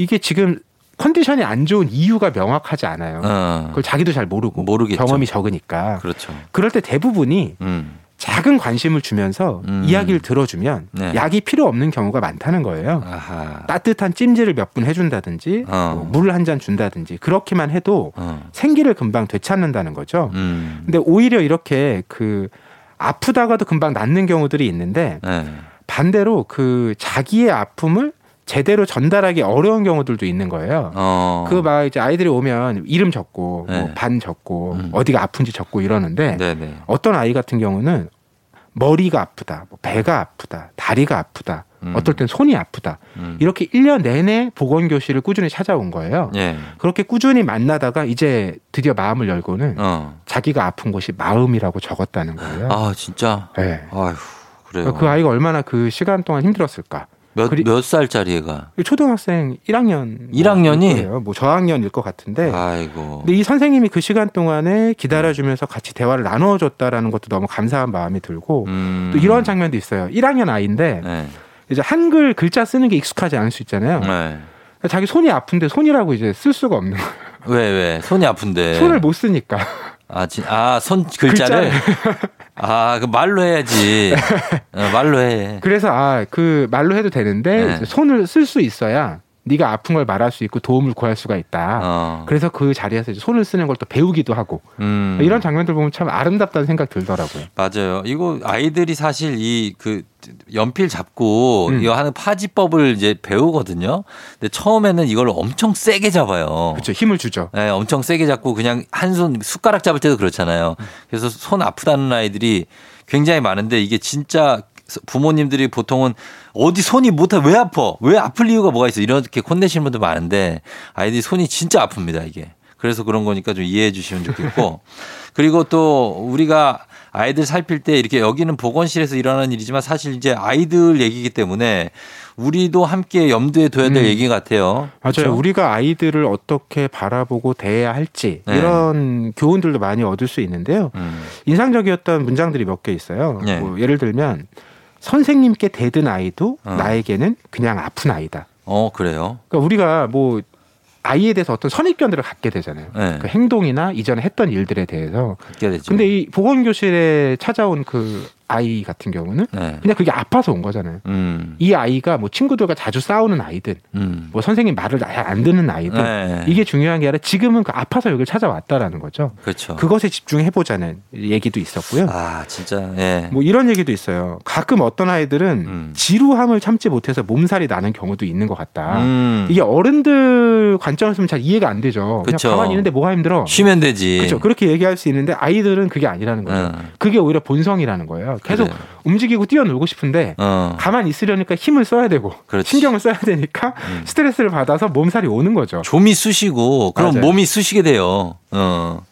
[SPEAKER 3] 이게 지금 컨디션이 안 좋은 이유가 명확하지 않아요.
[SPEAKER 1] 어,
[SPEAKER 3] 그걸 자기도 잘 모르고
[SPEAKER 1] 모르겠죠.
[SPEAKER 3] 경험이 적으니까
[SPEAKER 1] 그렇죠.
[SPEAKER 3] 그럴 때 대부분이
[SPEAKER 1] 음.
[SPEAKER 3] 작은 관심을 주면서
[SPEAKER 1] 음.
[SPEAKER 3] 이야기를 들어주면
[SPEAKER 1] 네.
[SPEAKER 3] 약이 필요 없는 경우가 많다는 거예요.
[SPEAKER 1] 아하.
[SPEAKER 3] 따뜻한 찜질을 몇 분 해준다든지
[SPEAKER 1] 어.
[SPEAKER 3] 물한잔 준다든지 그렇게만 해도
[SPEAKER 1] 어.
[SPEAKER 3] 생기를 금방 되찾는다는 거죠.
[SPEAKER 1] 음.
[SPEAKER 3] 근데 오히려 이렇게 그 아프다가도 금방 낫는 경우들이 있는데
[SPEAKER 1] 네.
[SPEAKER 3] 반대로 그 자기의 아픔을 제대로 전달하기 어려운 경우들도 있는 거예요.
[SPEAKER 1] 어.
[SPEAKER 3] 그막 이제 아이들이 오면 이름 적고
[SPEAKER 1] 네.
[SPEAKER 3] 뭐반 적고
[SPEAKER 1] 음.
[SPEAKER 3] 어디가 아픈지 적고 이러는데
[SPEAKER 1] 네네.
[SPEAKER 3] 어떤 아이 같은 경우는 머리가 아프다, 뭐 배가 아프다, 다리가 아프다,
[SPEAKER 1] 음.
[SPEAKER 3] 어떨 땐 손이 아프다.
[SPEAKER 1] 음.
[SPEAKER 3] 이렇게 1년 내내 보건 교실을 꾸준히 찾아온 거예요.
[SPEAKER 1] 예.
[SPEAKER 3] 그렇게 꾸준히 만나다가 이제 드디어 마음을 열고는
[SPEAKER 1] 어.
[SPEAKER 3] 자기가 아픈 곳이 마음이라고 적었다는 거예요.
[SPEAKER 1] 아, 진짜?
[SPEAKER 3] 네.
[SPEAKER 1] 아휴, 그래요.
[SPEAKER 3] 그 아이가 얼마나 그 시간 동안 힘들었을까.
[SPEAKER 1] 몇, 몇 살짜리 애가?
[SPEAKER 3] 초등학생 1학년.
[SPEAKER 1] 1학년이?
[SPEAKER 3] 뭐 저학년일 것 같은데.
[SPEAKER 1] 아이고.
[SPEAKER 3] 근데 이 선생님이 그 시간 동안에 기다려주면서 같이 대화를 나누어줬다라는 것도 너무 감사한 마음이 들고
[SPEAKER 1] 음.
[SPEAKER 3] 또 이런 장면도 있어요. 1학년 아이인데
[SPEAKER 1] 네.
[SPEAKER 3] 이제 한글 글자 쓰는 게 익숙하지 않을 수 있잖아요.
[SPEAKER 1] 네.
[SPEAKER 3] 자기 손이 아픈데 손이라고 이제 쓸 수가 없는 거예요.
[SPEAKER 1] 왜, 왜? 손이 아픈데.
[SPEAKER 3] 손을 못 쓰니까.
[SPEAKER 1] 아, 진, 아, 손 글자를? 아, 그 말로 해야지. 어, 말로 해.
[SPEAKER 3] 그래서 아 그 말로 해도 되는데
[SPEAKER 1] 네.
[SPEAKER 3] 손을 쓸 수 있어야 네가 아픈 걸 말할 수 있고 도움을 구할 수가 있다.
[SPEAKER 1] 어.
[SPEAKER 3] 그래서 그 자리에서 손을 쓰는 걸 또 배우기도 하고
[SPEAKER 1] 음.
[SPEAKER 3] 이런 장면들 보면 참 아름답다는 생각 들더라고요.
[SPEAKER 1] 맞아요. 이거 아이들이 사실 이 그 연필 잡고
[SPEAKER 3] 음.
[SPEAKER 1] 이거 하는 파지법을 이제 배우거든요. 근데 처음에는 이걸 엄청 세게 잡아요.
[SPEAKER 3] 그렇죠. 힘을 주죠.
[SPEAKER 1] 네, 엄청 세게 잡고 그냥 한 손 숟가락 잡을 때도 그렇잖아요. 그래서 손 아프다는 아이들이 굉장히 많은데 이게 진짜 부모님들이 보통은 어디 손이 못해 왜 아파 왜 아플 이유가 뭐가 있어 이렇게 혼내시는 분들 많은데 아이들이 손이 진짜 아픕니다 이게 그래서 그런 거니까 좀 이해해 주시면 좋겠고 그리고 또 우리가 아이들 살필 때 이렇게 여기는 보건실에서 일어나는 일이지만 사실 이제 아이들 얘기이기 때문에 우리도 함께 염두에 둬야 될
[SPEAKER 3] 음.
[SPEAKER 1] 얘기 같아요.
[SPEAKER 3] 맞아요.
[SPEAKER 1] 그렇죠?
[SPEAKER 3] 우리가 아이들을 어떻게 바라보고 대해야 할지
[SPEAKER 1] 네.
[SPEAKER 3] 이런 교훈들도 많이 얻을 수 있는데요.
[SPEAKER 1] 음.
[SPEAKER 3] 인상적이었던 문장들이 몇 개 있어요.
[SPEAKER 1] 네.
[SPEAKER 3] 뭐 예를 들면 선생님께 대든 아이도
[SPEAKER 1] 어.
[SPEAKER 3] 나에게는 그냥 아픈 아이다.
[SPEAKER 1] 어, 그래요.
[SPEAKER 3] 그러니까 우리가 뭐 아이에 대해서 어떤 선입견들을 갖게 되잖아요.
[SPEAKER 1] 네.
[SPEAKER 3] 그 행동이나 이전에 했던 일들에 대해서.
[SPEAKER 1] 그렇게 되죠.
[SPEAKER 3] 근데 이 보건교실에 찾아온 그 아이 같은 경우는
[SPEAKER 1] 네.
[SPEAKER 3] 그냥 그게 아파서 온 거잖아요.
[SPEAKER 1] 음.
[SPEAKER 3] 이 아이가 뭐 친구들과 자주 싸우는 아이들,
[SPEAKER 1] 음.
[SPEAKER 3] 뭐 선생님 말을 잘 안 듣는 아이들,
[SPEAKER 1] 네.
[SPEAKER 3] 이게 중요한 게 아니라 지금은 그 아파서 여기를 찾아왔다라는 거죠.
[SPEAKER 1] 그렇죠.
[SPEAKER 3] 그것에 집중해 보자는 얘기도 있었고요.
[SPEAKER 1] 아, 진짜. 예.
[SPEAKER 3] 뭐 이런 얘기도 있어요. 가끔 어떤 아이들은
[SPEAKER 1] 음.
[SPEAKER 3] 지루함을 참지 못해서 몸살이 나는 경우도 있는 것 같다.
[SPEAKER 1] 음.
[SPEAKER 3] 이게 어른들 관점에서는 잘 이해가 안 되죠. 그냥
[SPEAKER 1] 그쵸.
[SPEAKER 3] 가만히 있는데 뭐가 힘들어.
[SPEAKER 1] 쉬면 되지.
[SPEAKER 3] 그렇죠. 그렇게 얘기할 수 있는데 아이들은 그게 아니라는 거죠.
[SPEAKER 1] 음.
[SPEAKER 3] 그게 오히려 본성이라는 거예요. 계속
[SPEAKER 1] 그래요.
[SPEAKER 3] 움직이고 뛰어놀고 싶은데
[SPEAKER 1] 어.
[SPEAKER 3] 가만히 있으려니까 힘을 써야 되고
[SPEAKER 1] 그렇지.
[SPEAKER 3] 신경을 써야 되니까
[SPEAKER 1] 음.
[SPEAKER 3] 스트레스를 받아서 몸살이 오는 거죠.
[SPEAKER 1] 좀이 쑤시고 그럼
[SPEAKER 3] 맞아요.
[SPEAKER 1] 몸이 쑤시게 돼요. 어.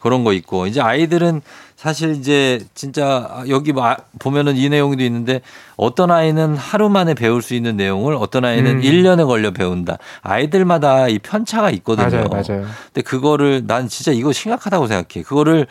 [SPEAKER 1] 그런 거 있고 이제 아이들은 사실 이제 진짜 여기 마- 보면은 이 내용도 있는데 어떤 아이는 하루 만에 배울 수 있는 내용을 어떤 아이는
[SPEAKER 3] 음.
[SPEAKER 1] 일 1년에 걸려 배운다. 아이들마다 이 편차가 있거든요.
[SPEAKER 3] 맞아요, 맞아요.
[SPEAKER 1] 근데 그거를 난 진짜 이거 심각하다고 생각해. 그거를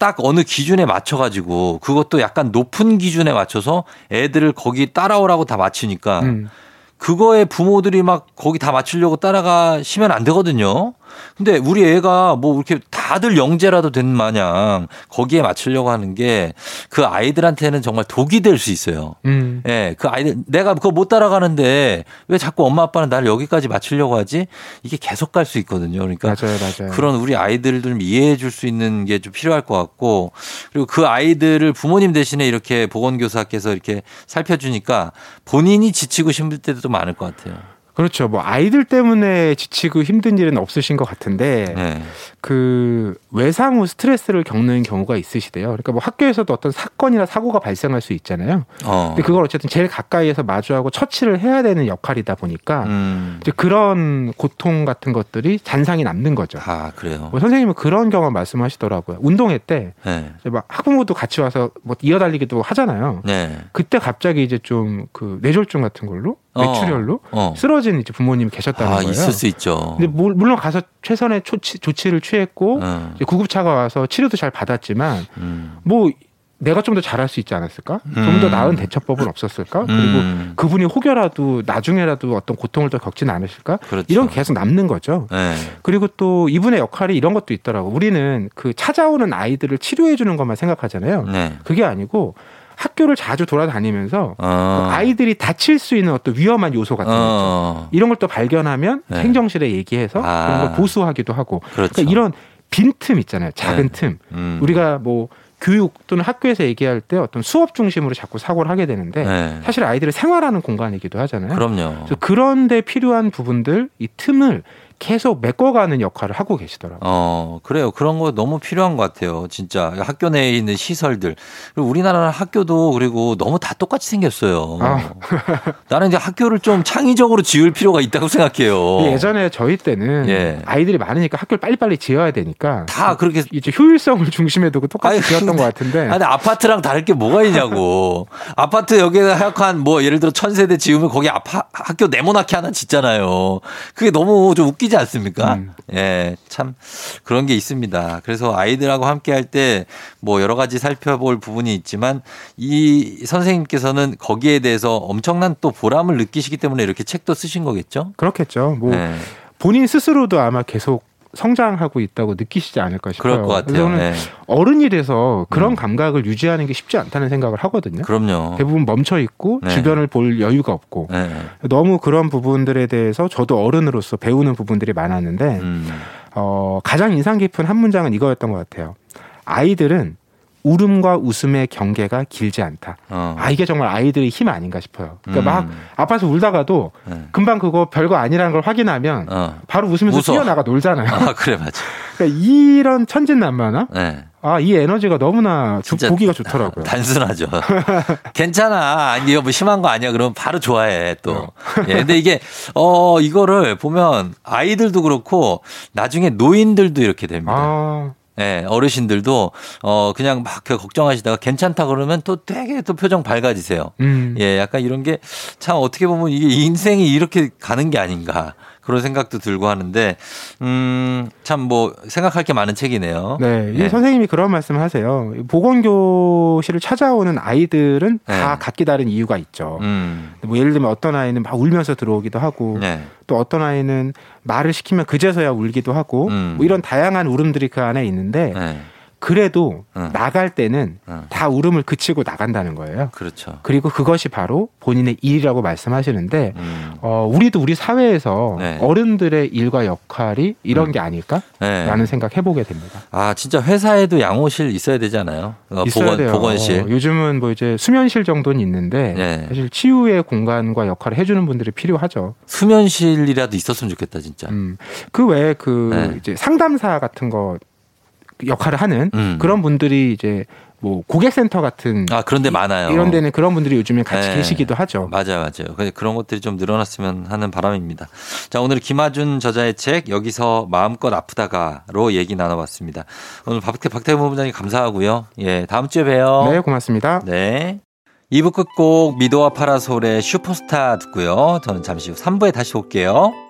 [SPEAKER 1] 딱 어느 기준에 맞춰가지고 그것도 약간 높은 기준에 맞춰서 애들을 거기 따라오라고 다 맞추니까
[SPEAKER 3] 음.
[SPEAKER 1] 그거에 부모들이 막 거기 다 맞추려고 따라가시면 안 되거든요. 근데 우리 애가 뭐 이렇게 다들 영재라도 된 마냥 거기에 맞추려고 하는 게 그 아이들한테는 정말 독이 될 수 있어요.
[SPEAKER 3] 음.
[SPEAKER 1] 예, 그 아이들 내가 그거 못 따라가는데 왜 자꾸 엄마 아빠는 나를 여기까지 맞추려고 하지? 이게 계속 갈 수 있거든요. 그러니까
[SPEAKER 3] 맞아요, 맞아요.
[SPEAKER 1] 그런 우리 아이들을 좀 이해해 줄 수 있는 게 좀 필요할 것 같고 그리고 그 아이들을 부모님 대신에 이렇게 보건교사께서 이렇게 살펴주니까 본인이 지치고 힘들 때도 좀 많을 것 같아요.
[SPEAKER 3] 그렇죠. 뭐 아이들 때문에 지치고 힘든 일은 없으신 것 같은데
[SPEAKER 1] 네.
[SPEAKER 3] 그 외상 후 스트레스를 겪는 경우가 있으시대요. 그러니까 뭐 학교에서도 어떤 사건이나 사고가 발생할 수 있잖아요.
[SPEAKER 1] 어.
[SPEAKER 3] 근데 그걸 어쨌든 제일 가까이에서 마주하고 처치를 해야 되는 역할이다 보니까
[SPEAKER 1] 음.
[SPEAKER 3] 이제 그런 고통 같은 것들이 잔상이 남는 거죠.
[SPEAKER 1] 아, 그래요.
[SPEAKER 3] 뭐 선생님은 그런 경험 말씀하시더라고요. 운동회 때
[SPEAKER 1] 네.
[SPEAKER 3] 이제 막 학부모도 같이 와서 뭐 이어달리기도 하잖아요.
[SPEAKER 1] 네.
[SPEAKER 3] 그때 갑자기 이제 좀 그 뇌졸중 같은 걸로
[SPEAKER 1] 어.
[SPEAKER 3] 뇌출혈로
[SPEAKER 1] 어.
[SPEAKER 3] 쓰러진 이제 부모님이 계셨다는
[SPEAKER 1] 아,
[SPEAKER 3] 거예요.
[SPEAKER 1] 있을 수 있죠.
[SPEAKER 3] 근데 물- 물론 가서 최선의 조치, 조치를 취했고
[SPEAKER 1] 어.
[SPEAKER 3] 이제 구급차가 와서 치료도 잘 받았지만
[SPEAKER 1] 음.
[SPEAKER 3] 뭐 내가 좀 더 잘할 수 있지 않았을까? 좀더
[SPEAKER 1] 음.
[SPEAKER 3] 나은 대처법은 없었을까? 그리고
[SPEAKER 1] 음.
[SPEAKER 3] 그분이 혹여라도 나중에라도 어떤 고통을 더 겪지는 않으실까?
[SPEAKER 1] 그렇죠.
[SPEAKER 3] 이런 게 계속 남는 거죠.
[SPEAKER 1] 네.
[SPEAKER 3] 그리고 또 이분의 역할이 이런 것도 있더라고. 우리는 그 찾아오는 아이들을 치료해 주는 것만 생각하잖아요.
[SPEAKER 1] 네.
[SPEAKER 3] 그게 아니고 학교를 자주 돌아다니면서
[SPEAKER 1] 어.
[SPEAKER 3] 그 아이들이 다칠 수 있는 어떤 위험한 요소 같은 거 있죠.
[SPEAKER 1] 어.
[SPEAKER 3] 이런 걸 또 발견하면
[SPEAKER 1] 네.
[SPEAKER 3] 행정실에 얘기해서
[SPEAKER 1] 아.
[SPEAKER 3] 그런 걸 보수하기도 하고
[SPEAKER 1] 그렇죠.
[SPEAKER 3] 그러니까 이런 빈틈 있잖아요. 작은
[SPEAKER 1] 네.
[SPEAKER 3] 틈.
[SPEAKER 1] 음.
[SPEAKER 3] 우리가 뭐 교육 또는 학교에서 얘기할 때 어떤 수업 중심으로 자꾸 사고를 하게 되는데
[SPEAKER 1] 네.
[SPEAKER 3] 사실 아이들이 생활하는 공간이기도 하잖아요.
[SPEAKER 1] 그럼요.
[SPEAKER 3] 그래서 그런데 필요한 부분들 이 틈을 계속 메꿔가는 역할을 하고 계시더라고요.
[SPEAKER 1] 어, 그래요. 그런 거 너무 필요한 것 같아요. 진짜. 학교 내에 있는 시설들. 그리고 우리나라 학교도 그리고 너무 다 똑같이 생겼어요.
[SPEAKER 3] 아.
[SPEAKER 1] 나는 이제 학교를 좀 창의적으로 지을 필요가 있다고 생각해요.
[SPEAKER 3] 예전에 저희 때는
[SPEAKER 1] 예.
[SPEAKER 3] 아이들이 많으니까 학교를 빨리빨리 지어야 되니까
[SPEAKER 1] 다 그렇게
[SPEAKER 3] 이제 효율성을 중심에 두고 똑같이
[SPEAKER 1] 아니,
[SPEAKER 3] 지었던 것 같은데
[SPEAKER 1] 아니, 아파트랑 다를 게 뭐가 있냐고. 아파트 여기에 하역한 뭐 예를 들어 천 세대 지으면 거기 아파, 학교 네모나게 하나 짓잖아요. 그게 너무 좀 웃기 지 않습니까?
[SPEAKER 3] 음.
[SPEAKER 1] 예, 참 그런 게 있습니다. 그래서 아이들하고 함께 할 때 뭐 여러 가지 살펴볼 부분이 있지만 이 선생님께서는 거기에 대해서 엄청난 또 보람을 느끼시기 때문에 이렇게 책도 쓰신 거겠죠?
[SPEAKER 3] 그렇겠죠. 뭐
[SPEAKER 1] 네.
[SPEAKER 3] 본인 스스로도 아마 계속 성장하고 있다고 느끼시지 않을까 싶어요.
[SPEAKER 1] 그럴 것 같아요.
[SPEAKER 3] 저는
[SPEAKER 1] 네.
[SPEAKER 3] 어른이 돼서 그런
[SPEAKER 1] 음.
[SPEAKER 3] 감각을 유지하는 게 쉽지 않다는 생각을 하거든요.
[SPEAKER 1] 그럼요.
[SPEAKER 3] 대부분 멈춰 있고
[SPEAKER 1] 네.
[SPEAKER 3] 주변을 볼 여유가 없고
[SPEAKER 1] 네.
[SPEAKER 3] 너무 그런 부분들에 대해서 저도 어른으로서 배우는 부분들이 많았는데
[SPEAKER 1] 음.
[SPEAKER 3] 어, 가장 인상 깊은 한 문장은 이거였던 것 같아요. 아이들은 울음과 웃음의 경계가 길지 않다.
[SPEAKER 1] 어.
[SPEAKER 3] 아 이게 정말 아이들의 힘 아닌가 싶어요. 그러니까 막
[SPEAKER 1] 음.
[SPEAKER 3] 아파서 울다가도
[SPEAKER 1] 네.
[SPEAKER 3] 금방 그거 별거 아니라는 걸 확인하면
[SPEAKER 1] 어.
[SPEAKER 3] 바로 웃으면서
[SPEAKER 1] 웃어.
[SPEAKER 3] 뛰어나가 놀잖아요.
[SPEAKER 1] 아, 그래, 맞아.
[SPEAKER 3] 그러니까 이런 천진난만함,
[SPEAKER 1] 네.
[SPEAKER 3] 아이 에너지가 너무나 조-
[SPEAKER 1] 진짜
[SPEAKER 3] 보기가 좋더라고요.
[SPEAKER 1] 단순하죠. 괜찮아. 아니, 이거 뭐 심한 거 아니야. 그러면 바로 좋아해, 또. 예, 근데 이게, 어, 이거를 보면 아이들도 그렇고 나중에 노인들도 이렇게 됩니다.
[SPEAKER 3] 아
[SPEAKER 1] 예, 어르신들도 어 그냥 막그 걱정하시다가 괜찮다 그러면 또 되게 또 표정 밝아지세요.
[SPEAKER 3] 음.
[SPEAKER 1] 예, 약간 이런 게 참 어떻게 보면 이게 인생이 이렇게 가는 게 아닌가 그런 생각도 들고 하는데 음참 뭐 생각할 게 많은 책이네요.
[SPEAKER 3] 네, 이
[SPEAKER 1] 예.
[SPEAKER 3] 선생님이 그런 말씀을 하세요. 보건교실을 찾아오는 아이들은 다
[SPEAKER 1] 네.
[SPEAKER 3] 각기 다른 이유가 있죠.
[SPEAKER 1] 음.
[SPEAKER 3] 뭐 예를 들면 어떤 아이는 막 울면서 들어오기도 하고
[SPEAKER 1] 네.
[SPEAKER 3] 또 어떤 아이는 말을 시키면 그제서야 울기도 하고
[SPEAKER 1] 음.
[SPEAKER 3] 뭐 이런 다양한 울음들이 그 안에 있는데
[SPEAKER 1] 네.
[SPEAKER 3] 그래도
[SPEAKER 1] 응.
[SPEAKER 3] 나갈 때는
[SPEAKER 1] 응.
[SPEAKER 3] 다 울음을 그치고 나간다는 거예요.
[SPEAKER 1] 그렇죠.
[SPEAKER 3] 그리고 그것이 바로 본인의 일이라고 말씀하시는데
[SPEAKER 1] 음.
[SPEAKER 3] 어, 우리도 우리 사회에서
[SPEAKER 1] 네.
[SPEAKER 3] 어른들의 일과 역할이 이런
[SPEAKER 1] 음.
[SPEAKER 3] 게 아닐까라는
[SPEAKER 1] 네.
[SPEAKER 3] 생각 해보게 됩니다.
[SPEAKER 1] 아, 진짜 회사에도 양호실 있어야 되잖아요. 어,
[SPEAKER 3] 있어야
[SPEAKER 1] 보건,
[SPEAKER 3] 돼요.
[SPEAKER 1] 보건실.
[SPEAKER 3] 어, 요즘은 뭐 이제 수면실 정도는 있는데
[SPEAKER 1] 네.
[SPEAKER 3] 사실 치유의 공간과 역할을 해주는 분들이 필요하죠.
[SPEAKER 1] 수면실이라도 있었으면 좋겠다, 진짜.
[SPEAKER 3] 음, 그 외에 그
[SPEAKER 1] 네.
[SPEAKER 3] 이제 상담사 같은 거 역할을 하는
[SPEAKER 1] 음.
[SPEAKER 3] 그런 분들이 이제 뭐 고객센터 같은
[SPEAKER 1] 아, 그런 데 많아요.
[SPEAKER 3] 이런 데는 그런 분들이 요즘에 같이
[SPEAKER 1] 네.
[SPEAKER 3] 계시기도 하죠.
[SPEAKER 1] 맞아요, 맞아요. 그래서 그런 것들이 좀 늘어났으면 하는 바람입니다. 자, 오늘 김하준 저자의 책 여기서 마음껏 아프다가로 얘기 나눠봤습니다. 오늘 박태 박태훈 본부장님 감사하고요. 예, 다음 주에 봬요.
[SPEAKER 3] 네, 고맙습니다.
[SPEAKER 1] 네. 2부 끝곡 미도와 파라솔의 슈퍼스타 듣고요. 저는 잠시 후 3부에 다시 올게요.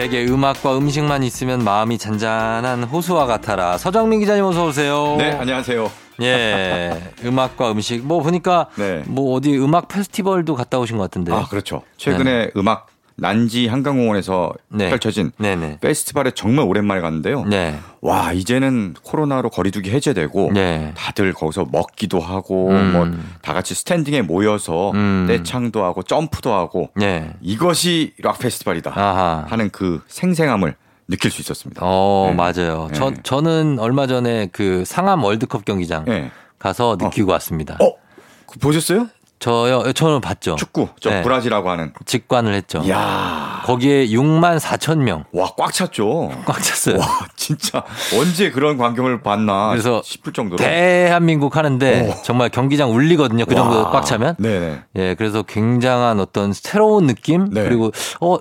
[SPEAKER 1] 내게 음악과 음식만 있으면 마음이 잔잔한 호수와 같아라. 서정민 기자님 어서 오세요.
[SPEAKER 4] 네, 안녕하세요.
[SPEAKER 1] 예, 음악과 음식. 뭐 보니까
[SPEAKER 4] 네.
[SPEAKER 1] 뭐 어디 음악 페스티벌도 갔다 오신 것 같은데.
[SPEAKER 4] 아, 그렇죠. 최근에 음악 난지 한강공원에서
[SPEAKER 1] 네.
[SPEAKER 4] 펼쳐진
[SPEAKER 1] 네네.
[SPEAKER 4] 페스티벌에 정말 오랜만에 갔는데요.
[SPEAKER 1] 네.
[SPEAKER 4] 와, 이제는 코로나로 거리두기 해제되고
[SPEAKER 1] 네.
[SPEAKER 4] 다들 거기서 먹기도 하고
[SPEAKER 1] 음.
[SPEAKER 4] 뭐다 같이 스탠딩에 모여서
[SPEAKER 1] 음.
[SPEAKER 4] 떼창도 하고 점프도 하고
[SPEAKER 1] 네.
[SPEAKER 4] 이것이 락 페스티벌이다
[SPEAKER 1] 아하.
[SPEAKER 4] 하는 그 생생함을 느낄 수 있었습니다.
[SPEAKER 1] 어,
[SPEAKER 4] 네.
[SPEAKER 1] 맞아요. 저,
[SPEAKER 4] 네.
[SPEAKER 1] 저는 얼마 전에 그 상암 월드컵 경기장
[SPEAKER 4] 네.
[SPEAKER 1] 가서 느끼고 왔습니다.
[SPEAKER 4] 어, 그 보셨어요?
[SPEAKER 1] 저요, 저는 봤죠.
[SPEAKER 4] 축구, 저
[SPEAKER 1] 네.
[SPEAKER 4] 브라질하고 하는.
[SPEAKER 1] 직관을 했죠.
[SPEAKER 4] 이야,
[SPEAKER 1] 거기에 6만 4천 명꽉
[SPEAKER 4] 와, 꽉 찼죠.
[SPEAKER 1] 찼어요.
[SPEAKER 4] 와, 진짜 언제 그런 광경을 봤나
[SPEAKER 1] 그래서
[SPEAKER 4] 싶을 정도로.
[SPEAKER 1] 대한민국 하는데
[SPEAKER 4] 오.
[SPEAKER 1] 정말 경기장 울리거든요. 그 정도
[SPEAKER 4] 와.
[SPEAKER 1] 꽉 차면.
[SPEAKER 4] 네네.
[SPEAKER 1] 예, 그래서 굉장한 어떤 새로운 느낌
[SPEAKER 4] 네.
[SPEAKER 1] 그리고 어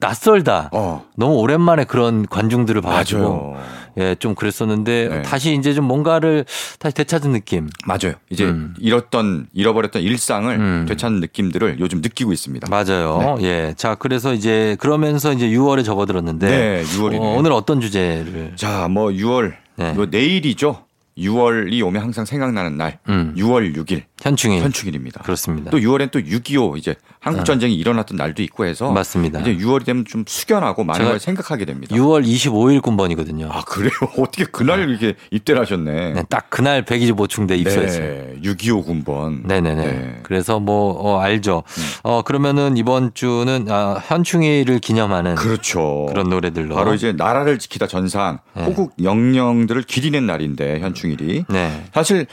[SPEAKER 1] 낯설다.
[SPEAKER 4] 어,
[SPEAKER 1] 너무 오랜만에 그런 관중들을 봐가지고
[SPEAKER 4] 맞아요.
[SPEAKER 1] 예, 좀 그랬었는데
[SPEAKER 4] 네.
[SPEAKER 1] 다시 이제 좀 뭔가를 다시 되찾은 느낌.
[SPEAKER 4] 맞아요. 이제
[SPEAKER 1] 음.
[SPEAKER 4] 잃었던 잃어버렸던 일상을
[SPEAKER 1] 음.
[SPEAKER 4] 되찾는 느낌들을 요즘 느끼고 있습니다.
[SPEAKER 1] 맞아요. 예. 자, 그래서 이제 그러면서 이제 6월에 접어들었는데
[SPEAKER 4] 네, 6월이네.
[SPEAKER 1] 어, 오늘 어떤 주제를
[SPEAKER 4] 자, 뭐 6월
[SPEAKER 1] 네.
[SPEAKER 4] 요 내일이죠. 6월이 오면 항상 생각나는 날.
[SPEAKER 1] 음.
[SPEAKER 4] 6월 6일
[SPEAKER 1] 현충일
[SPEAKER 4] 현충일입니다.
[SPEAKER 1] 그렇습니다.
[SPEAKER 4] 또 6월엔 또 6.25 이제 한국 전쟁이 일어났던 날도 있고 해서
[SPEAKER 1] 맞습니다.
[SPEAKER 4] 이제 6월이 되면 좀 숙연하고 많은 걸 생각하게 됩니다.
[SPEAKER 1] 6월 25일 군번이거든요.
[SPEAKER 4] 아 그래요? 어떻게 그날 이렇게 입대를 하셨네.
[SPEAKER 1] 네, 딱 그날 125중대 입소했어요.
[SPEAKER 4] 네, 6.25 군번.
[SPEAKER 1] 네네네.
[SPEAKER 4] 네.
[SPEAKER 1] 그래서 뭐 어, 알죠. 어 그러면은 이번 주는 아, 현충일을 기념하는
[SPEAKER 4] 그렇죠.
[SPEAKER 1] 그런 노래들로
[SPEAKER 4] 바로 이제 나라를 지키다 전사한
[SPEAKER 1] 네.
[SPEAKER 4] 호국 영령들을 기리는 날인데 현충일이
[SPEAKER 1] 네.
[SPEAKER 4] 사실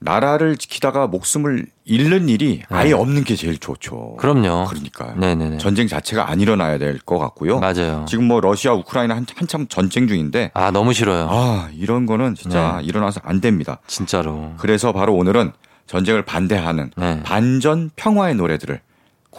[SPEAKER 4] 나라를 지키다가 목숨을 잃는 일이 아예
[SPEAKER 1] 네.
[SPEAKER 4] 없는 게 제일 좋죠.
[SPEAKER 1] 그럼요.
[SPEAKER 4] 그러니까요.
[SPEAKER 1] 네네네.
[SPEAKER 4] 전쟁 자체가 안 일어나야 될 것 같고요.
[SPEAKER 1] 맞아요.
[SPEAKER 4] 지금 뭐 러시아 우크라이나 한, 한참 전쟁 중인데
[SPEAKER 1] 아 너무 싫어요.
[SPEAKER 4] 아 이런 거는 진짜
[SPEAKER 1] 네.
[SPEAKER 4] 일어나서 안 됩니다.
[SPEAKER 1] 진짜로.
[SPEAKER 4] 그래서 바로 오늘은 전쟁을 반대하는
[SPEAKER 1] 네.
[SPEAKER 4] 반전 평화의 노래들을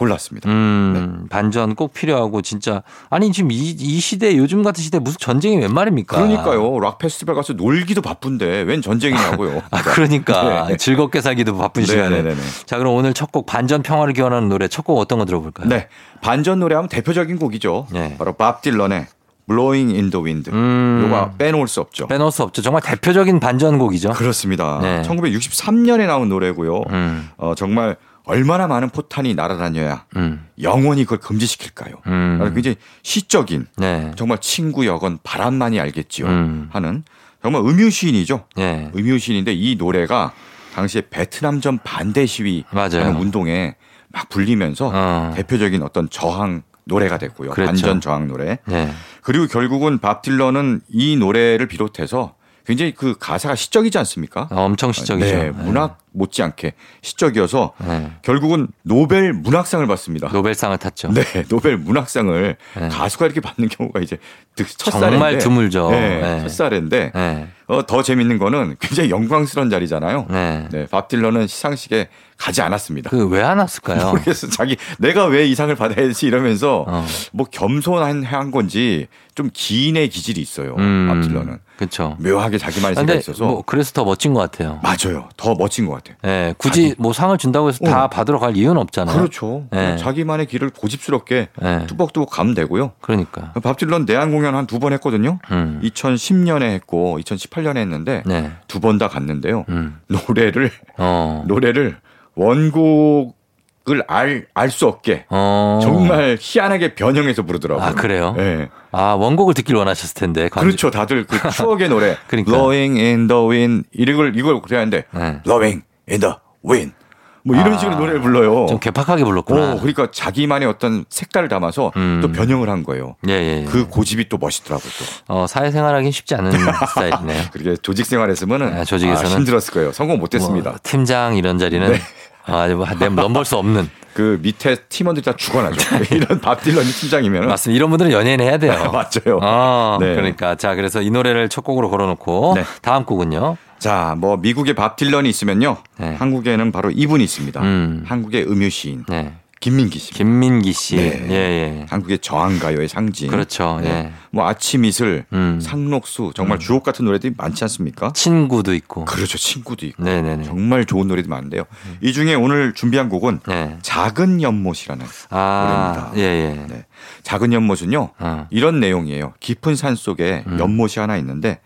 [SPEAKER 4] 골랐습니다.
[SPEAKER 1] 음, 반전 꼭 필요하고 진짜 아니 지금 이, 이 시대 요즘 같은 시대 무슨 전쟁이 웬 말입니까?
[SPEAKER 4] 그러니까요. 락 페스티벌 가서 놀기도 바쁜데 웬 전쟁이냐고요.
[SPEAKER 1] 아 그러니까
[SPEAKER 4] 네.
[SPEAKER 1] 즐겁게 살기도 바쁜 시간에.
[SPEAKER 4] 네네네네.
[SPEAKER 1] 자 그럼 오늘 첫 곡 반전 평화를 기원하는 노래 첫 곡 어떤 거 들어볼까요?
[SPEAKER 4] 네. 반전 노래하면 대표적인 곡이죠.
[SPEAKER 1] 네.
[SPEAKER 4] 바로 밥 딜런의 Blowing in the Wind.
[SPEAKER 1] 음.
[SPEAKER 4] 요거 빼놓을 수 없죠.
[SPEAKER 1] 빼놓을 수 없죠. 정말 대표적인 반전곡이죠.
[SPEAKER 4] 그렇습니다.
[SPEAKER 1] 네.
[SPEAKER 4] 1963년에 나온 노래고요.
[SPEAKER 1] 음.
[SPEAKER 4] 어, 정말 얼마나 많은 포탄이 날아다녀야
[SPEAKER 1] 음.
[SPEAKER 4] 영원히 그걸 금지시킬까요?
[SPEAKER 1] 음.
[SPEAKER 4] 라는 굉장히 시적인
[SPEAKER 1] 네.
[SPEAKER 4] 정말 친구 여건 바람만이 알겠지요
[SPEAKER 1] 음.
[SPEAKER 4] 하는 정말 음유 시인이죠.
[SPEAKER 1] 예.
[SPEAKER 4] 음유 시인인데 이 노래가 당시에 베트남전 반대 시위. 하는 운동에 막 불리면서
[SPEAKER 1] 어.
[SPEAKER 4] 대표적인 어떤 저항 노래가 됐고요.
[SPEAKER 1] 그랬죠.
[SPEAKER 4] 반전 저항 노래.
[SPEAKER 1] 네.
[SPEAKER 4] 그리고 결국은 밥 딜런은 이 노래를 비롯해서 굉장히 그 가사가 시적이지 않습니까?
[SPEAKER 1] 어, 엄청 시적이죠.
[SPEAKER 4] 네, 문학 못지않게 시적이어서
[SPEAKER 1] 네.
[SPEAKER 4] 결국은 노벨 문학상을 받습니다.
[SPEAKER 1] 노벨상을 탔죠.
[SPEAKER 4] 네, 노벨 문학상을
[SPEAKER 1] 네.
[SPEAKER 4] 가수가 이렇게 받는 경우가 이제 첫 사례인데
[SPEAKER 1] 정말 드물죠.
[SPEAKER 4] 네,
[SPEAKER 1] 네.
[SPEAKER 4] 첫 사례인데
[SPEAKER 1] 네.
[SPEAKER 4] 어, 더 재밌는 거는 굉장히 영광스러운 자리잖아요.
[SPEAKER 1] 네.
[SPEAKER 4] 네, 밥 딜런은 시상식에 가지 않았습니다.
[SPEAKER 1] 그 왜 안 왔을까요?
[SPEAKER 4] 그래서 자기 내가 왜 이 상을 받아야지 이러면서
[SPEAKER 1] 어.
[SPEAKER 4] 뭐 겸손한 한 건지 좀 기인의 기질이 있어요.
[SPEAKER 1] 음.
[SPEAKER 4] 밥 딜런은
[SPEAKER 1] 그렇죠.
[SPEAKER 4] 묘하게 자기만의 생각이 있어서
[SPEAKER 1] 뭐 그래서 더 멋진 것 같아요.
[SPEAKER 4] 맞아요. 더 멋진 것 같아요.
[SPEAKER 1] 예, 굳이 뭐 상을 준다고 해서 다
[SPEAKER 4] 어.
[SPEAKER 1] 받으러 갈 이유는 없잖아요.
[SPEAKER 4] 그렇죠.
[SPEAKER 1] 네.
[SPEAKER 4] 자기만의 길을 고집스럽게
[SPEAKER 1] 네.
[SPEAKER 4] 뚜벅뚜벅 가면 되고요.
[SPEAKER 1] 그러니까.
[SPEAKER 4] 밥 딜런 내한 공연 한 두 번 했거든요.
[SPEAKER 1] 음.
[SPEAKER 4] 2010년에 했고 2018 년에 했는데
[SPEAKER 1] 네.
[SPEAKER 4] 두번 다 갔는데요.
[SPEAKER 1] 음.
[SPEAKER 4] 노래를
[SPEAKER 1] 어.
[SPEAKER 4] 노래를 원곡을 알 알 수 없게
[SPEAKER 1] 어.
[SPEAKER 4] 정말 희한하게 변형해서 부르더라고요.
[SPEAKER 1] 아, 그래요?
[SPEAKER 4] 네.
[SPEAKER 1] 아, 원곡을 듣길 원하셨을 텐데. 관-
[SPEAKER 4] 그렇죠. 다들 그 추억의 노래.
[SPEAKER 1] 그러니까.
[SPEAKER 4] Blowing in the wind 이걸 이걸 그래야 하는데
[SPEAKER 1] 네.
[SPEAKER 4] Blowing in the wind 뭐 이런
[SPEAKER 1] 아,
[SPEAKER 4] 식으로 노래를 불러요.
[SPEAKER 1] 좀 개팍하게 불렀구나.
[SPEAKER 4] 오, 그러니까 자기만의 어떤 색깔을 담아서
[SPEAKER 1] 음.
[SPEAKER 4] 또 변형을 한 거예요.
[SPEAKER 1] 예, 예. 예.
[SPEAKER 4] 그 고집이 또 멋있더라고요. 또.
[SPEAKER 1] 어, 사회생활하긴 쉽지 않은 스타일이네요.
[SPEAKER 4] 그렇게 조직 생활했으면은
[SPEAKER 1] 아, 조직에서는
[SPEAKER 4] 아, 힘들었을 거예요. 성공 못했습니다.
[SPEAKER 1] 뭐, 팀장 이런 자리는
[SPEAKER 4] 네.
[SPEAKER 1] 아, 뭐, 내- 넘볼 수 없는.
[SPEAKER 4] 그 밑에 팀원들이 다 죽어나죠. 이런 밥 딜런이 팀장이면
[SPEAKER 1] 맞습니다. 이런 분들은 연예인 해야 돼요.
[SPEAKER 4] 맞아요.
[SPEAKER 1] 어,
[SPEAKER 4] 네.
[SPEAKER 1] 그러니까. 자, 그래서 이 노래를 첫 곡으로 걸어놓고
[SPEAKER 4] 네.
[SPEAKER 1] 다음 곡은요.
[SPEAKER 4] 자, 뭐 미국에 밥 딜런이 있으면요.
[SPEAKER 1] 네.
[SPEAKER 4] 한국에는 바로 이분이 있습니다.
[SPEAKER 1] 음.
[SPEAKER 4] 한국의 음유 시인
[SPEAKER 1] 네.
[SPEAKER 4] 김민기 씨.
[SPEAKER 1] 김민기 씨.
[SPEAKER 4] 네.
[SPEAKER 1] 예, 예.
[SPEAKER 4] 한국의 저항가요의 상징.
[SPEAKER 1] 그렇죠.
[SPEAKER 4] 네.
[SPEAKER 1] 예.
[SPEAKER 4] 뭐 아침 이슬,
[SPEAKER 1] 음.
[SPEAKER 4] 상록수 정말 주옥 같은 노래들이 많지 않습니까?
[SPEAKER 1] 친구도 있고.
[SPEAKER 4] 그렇죠. 친구도 있고.
[SPEAKER 1] 네네네.
[SPEAKER 4] 정말 좋은 노래도 많은데요. 이 중에 오늘 준비한 곡은
[SPEAKER 1] 네.
[SPEAKER 4] 작은 연못이라는
[SPEAKER 1] 아,
[SPEAKER 4] 노래입니다.
[SPEAKER 1] 예, 예.
[SPEAKER 4] 네. 작은 연못은요.
[SPEAKER 1] 어.
[SPEAKER 4] 이런 내용이에요. 깊은 산 속에
[SPEAKER 1] 음.
[SPEAKER 4] 연못이 하나 있는데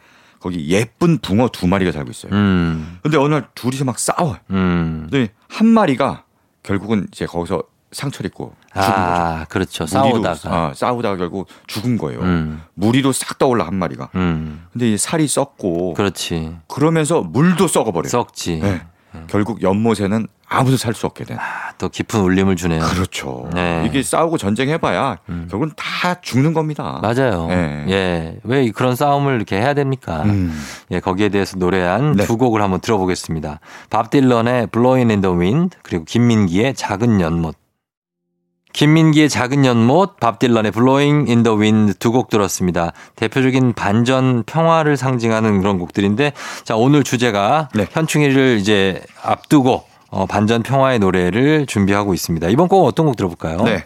[SPEAKER 4] 거기 예쁜 붕어 두 마리가 살고 있어요.
[SPEAKER 1] 음,
[SPEAKER 4] 근데 어느 날 둘이서 막 싸워요.
[SPEAKER 1] 음.
[SPEAKER 4] 근데 한 마리가 결국은 이제 거기서 상처를 입고 죽은 거죠.
[SPEAKER 1] 아, 그렇죠.
[SPEAKER 4] 무리로
[SPEAKER 1] 싸우다가.
[SPEAKER 4] 아, 싸우다가 결국 죽은 거예요.
[SPEAKER 1] 음,
[SPEAKER 4] 무리로 싹 떠올라 한 마리가.
[SPEAKER 1] 음.
[SPEAKER 4] 근데 이 살이 썩고
[SPEAKER 1] 그렇지.
[SPEAKER 4] 그러면서 물도 썩어버려요.
[SPEAKER 1] 썩지.
[SPEAKER 4] 네. 결국 연못에는 아무도 살 수 없게 된.
[SPEAKER 1] 아, 또 깊은 울림을 주네요.
[SPEAKER 4] 그렇죠.
[SPEAKER 1] 네.
[SPEAKER 4] 이게 싸우고 전쟁해봐야
[SPEAKER 1] 음.
[SPEAKER 4] 결국은 다 죽는 겁니다.
[SPEAKER 1] 맞아요.
[SPEAKER 4] 네.
[SPEAKER 1] 예. 왜 그런 싸움을 이렇게 해야 됩니까?
[SPEAKER 4] 음.
[SPEAKER 1] 예, 거기에 대해서 노래한
[SPEAKER 4] 네.
[SPEAKER 1] 두 곡을 한번 들어보겠습니다. 밥 딜런의 Blowing in the Wind 그리고 김민기의 작은 연못. 김민기의 작은 연못, 밥 딜런의 Blowing in the Wind 두 곡 들었습니다. 대표적인 반전 평화를 상징하는 그런 곡들인데 자, 오늘 주제가
[SPEAKER 4] 네.
[SPEAKER 1] 현충일을 이제 앞두고 어, 반전 평화의 노래를 준비하고 있습니다. 이번 곡은 어떤 곡 들어볼까요?
[SPEAKER 4] 네.